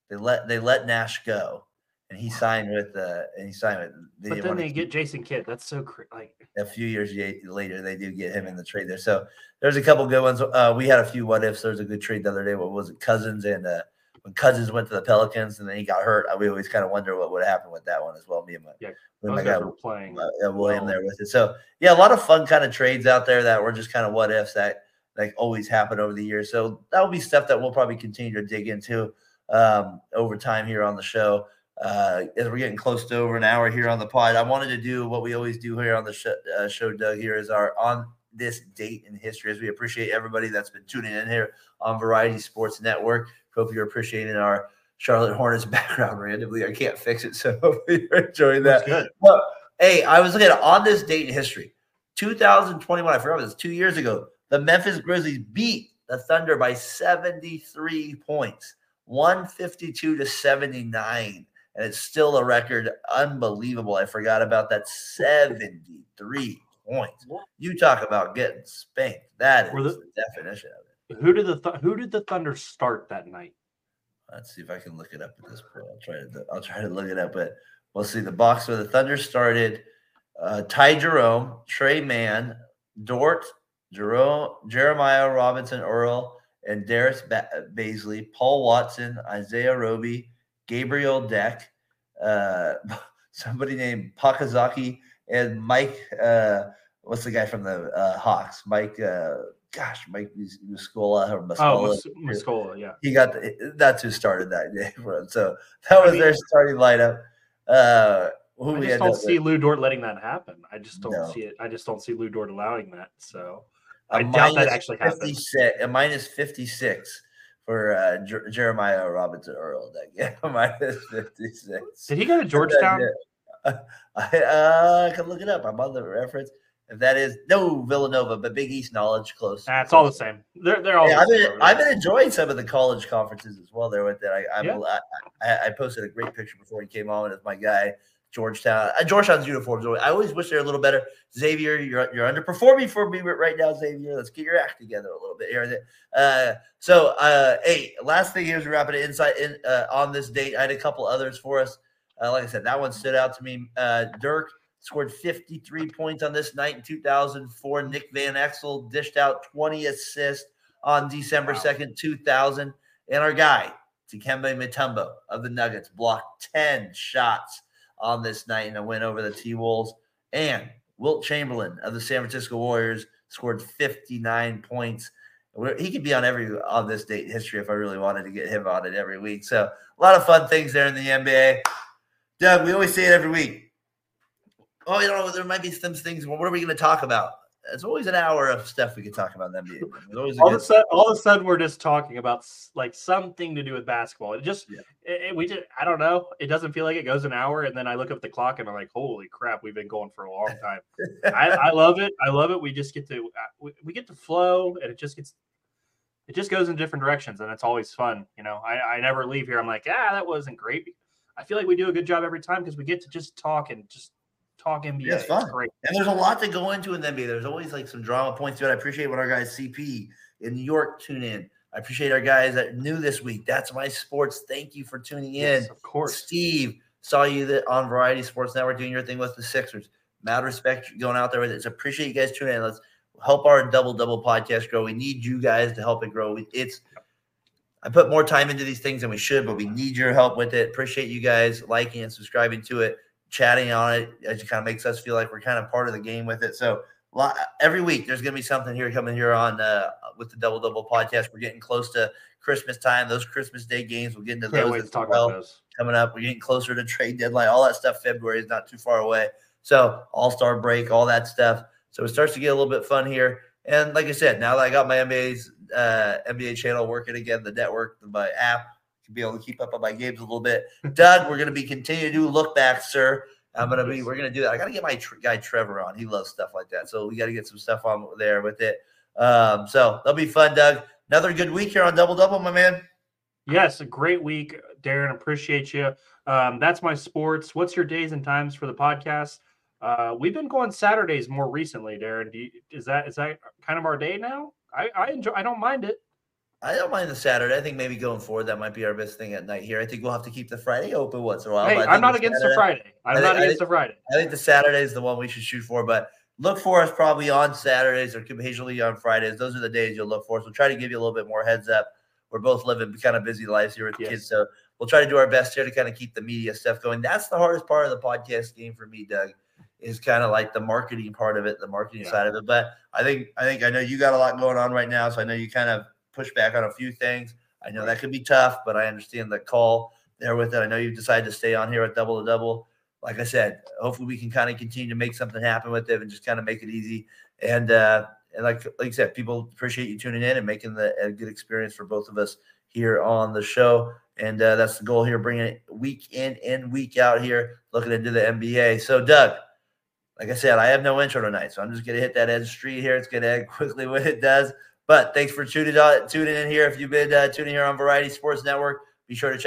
They let they let Nash go, and he signed with uh, and he signed with. They But then they get Jason Kidd. That's so cra- like a few years later, they do get him in the trade there. So there's a couple good ones. Uh, we had a few what ifs. There was a good trade the other day. What was it? Cousins and uh, when Cousins went to the Pelicans and then he got hurt. We always kind of wonder what would happen with that one as well. Me and my, Yeah, me my guys guy were playing. uh, uh, William well. there with it. So yeah, a lot of fun kind of trades out there that were just kind of what ifs that like always happen over the years. So that will be stuff that we'll probably continue to dig into um, over time here on the show. Uh, as we're getting close to over an hour here on the pod, I wanted to do what we always do here on the sh- uh, show. Doug here is our on this date in history. As we appreciate everybody that's been tuning in here on Variety Sports Network. Hope you're appreciating our Charlotte Hornets background randomly. I can't fix it, so hopefully you're enjoying that. That's good. Well, hey, I was looking at on this date in history, 2021. I forgot it was two years ago. The Memphis Grizzlies beat the Thunder by 73 points, 152 to 79. And it's still a record. Unbelievable. I forgot about that 73 points. You talk about getting spanked. That Were the- the definition of it. Who did the Th- Who did the Thunder start that night? Let's see if I can look it up at this point. I'll try to I'll try to look it up, but we'll see. The box where the Thunder started: uh, Ty Jerome, Tre Mann, Dort, Jerome, Jeremiah Robinson Earl, and Darius ba- Bazley, Paul Watson, Isaiah Roby, Gabriel Deck, uh, somebody named Pakazaki, and Mike. Uh, what's the guy from the uh, Hawks? Mike. Uh, gosh, Mike Muscala or Muscala Oh, Muscala. Yeah. he got the, that's who started that him. So that was mean- their starting lineup. Uh, who I just don't see Lu Dort letting that happen. I just don't No. see it. I just don't see Lu Dort allowing that. So a I doubt that actually happens. 56, a minus 56 for uh, Jer- Jeremiah Robinson Earl that game. minus 56. Did he go to Georgetown? I, uh, I can look it up. I'm on the reference. If that is no Villanova, but Big East knowledge close. Nah, it's all the same. They're they're all. Yeah, I've been I've been enjoying some of the college conferences as well. There with that, I I, Yeah. I I posted a great picture before he came on with my guy Georgetown. Uh, Georgetown's uniforms. I always wish they're a little better. Xavier, you're you're underperforming for me right now, Xavier. Let's get your act together a little bit here. Uh, so, uh, hey, last thing here's wrapping it inside in uh, on this date. I had a couple others for us. Uh, like I said, that one stood out to me. Uh, Dirk scored 53 points on this night in 2004. Nick Van Exel dished out 20 assists on December Wow. 2nd, 2000. And our guy, Dikembe Mutombo of the Nuggets, blocked 10 shots on this night in a win over the T Wolves. And Wilt Chamberlain of the San Francisco Warriors scored 59 points. He could be on every on this date history if I really wanted to get him on it every week. So a lot of fun things there in the NBA. Doug, we always say it every week. Oh, you know, there might be some things. What are we going to talk about? It's always an hour of stuff we could talk about in the NBA. There's always a all of a sudden, all of a sudden, we're just talking about like something to do with basketball. It just, Yeah. it, it- we just, I don't know. It doesn't feel like it goes an hour, and then I look up the clock and I'm like, holy crap, we've been going for a long time. I, I love it. I love it. We just get to, uh, we, we get to flow, and it just gets, it just goes in different directions, and it's always fun. You know, I, I never leave here. I'm like, ah, that wasn't great. I feel like we do a good job every time because we get to just talk and just talk NBA. it's fun. great. And there's a lot to go into in the NBA. There's always like some drama points to it. I appreciate when our guys CP in New York tune in. I appreciate our guys that new this week. That's my sports. Thank you for tuning in. Yes, of course. Steve saw you that on Variety Sports Network doing your thing with the Sixers. Mad respect going out there with it. So appreciate you guys tuning in. Let's help our double double podcast grow. We need you guys to help it grow. It's I put more time into these things than we should, but we need your help with it. Appreciate you guys liking and subscribing to it, chatting on it. It just kind of makes us feel like we're kind of part of the game with it. So every week there's going to be something here coming here on uh, with the double double podcast. We're getting close to Christmas time. Those Christmas Day games. We'll get into Can't those as well coming up. We're getting closer to trade deadline. All that stuff. February is not too far away. So All Star break, all that stuff. So it starts to get a little bit fun here. And like I said, now that I got my NBA's uh, NBA channel working again, the network, my app, to be able to keep up on my games a little bit. Doug, we're going to be continue to do look back, sir. I'm gonna be. We're gonna do that. I gotta get my tr- guy Trevor on. He loves stuff like that. So we got to get some stuff on there with it. Um, so that'll be fun, Doug. Another good week here on Double Double, my man. Yes, a great week, Daren. Appreciate you. Um, that's my sports. What's your days and times for the podcast? Uh, we've been going Saturdays more recently, Daren. Do you, is that is that kind of our day now? I, I enjoy. I don't mind it. I don't mind the Saturday. I think maybe going forward that might be our best thing at night here. I think we'll have to keep the Friday open once in a while. hey, I'm not against Saturday- the Friday. I'm I not think- against the Friday. I think the Saturday is the one we should shoot for, but look for us probably on Saturdays or occasionally on Fridays. Those are the days you'll look for us. We'll try to give you a little bit more heads up. We're both living kind of busy lives here with Yes. kids, so we'll try to do our best here to kind of keep the media stuff going. That's the hardest part of the podcast game for me, Doug, is kind of like the marketing part of it, the marketing Yeah. side of it. But I think I think I know you got a lot going on right now, so I know you kind of push back on a few things. I know that could be tough, but I understand the call there with it. I know you've decided to stay on here at double to double like I said, hopefully we can kind of continue to make something happen with it and just kind of make it easy. And uh, and like like I said, people appreciate you tuning in and making the a good experience for both of us here on the show. And uh, that's the goal here, bringing it week in and week out here, looking into the NBA. So Doug, like I said, I have no intro tonight, so I'm just gonna hit that edge street here. It's gonna end quickly when it does. But thanks for tuning on, tuning in here. If you've been uh, tuning here on Variety Sports Network, be sure to check.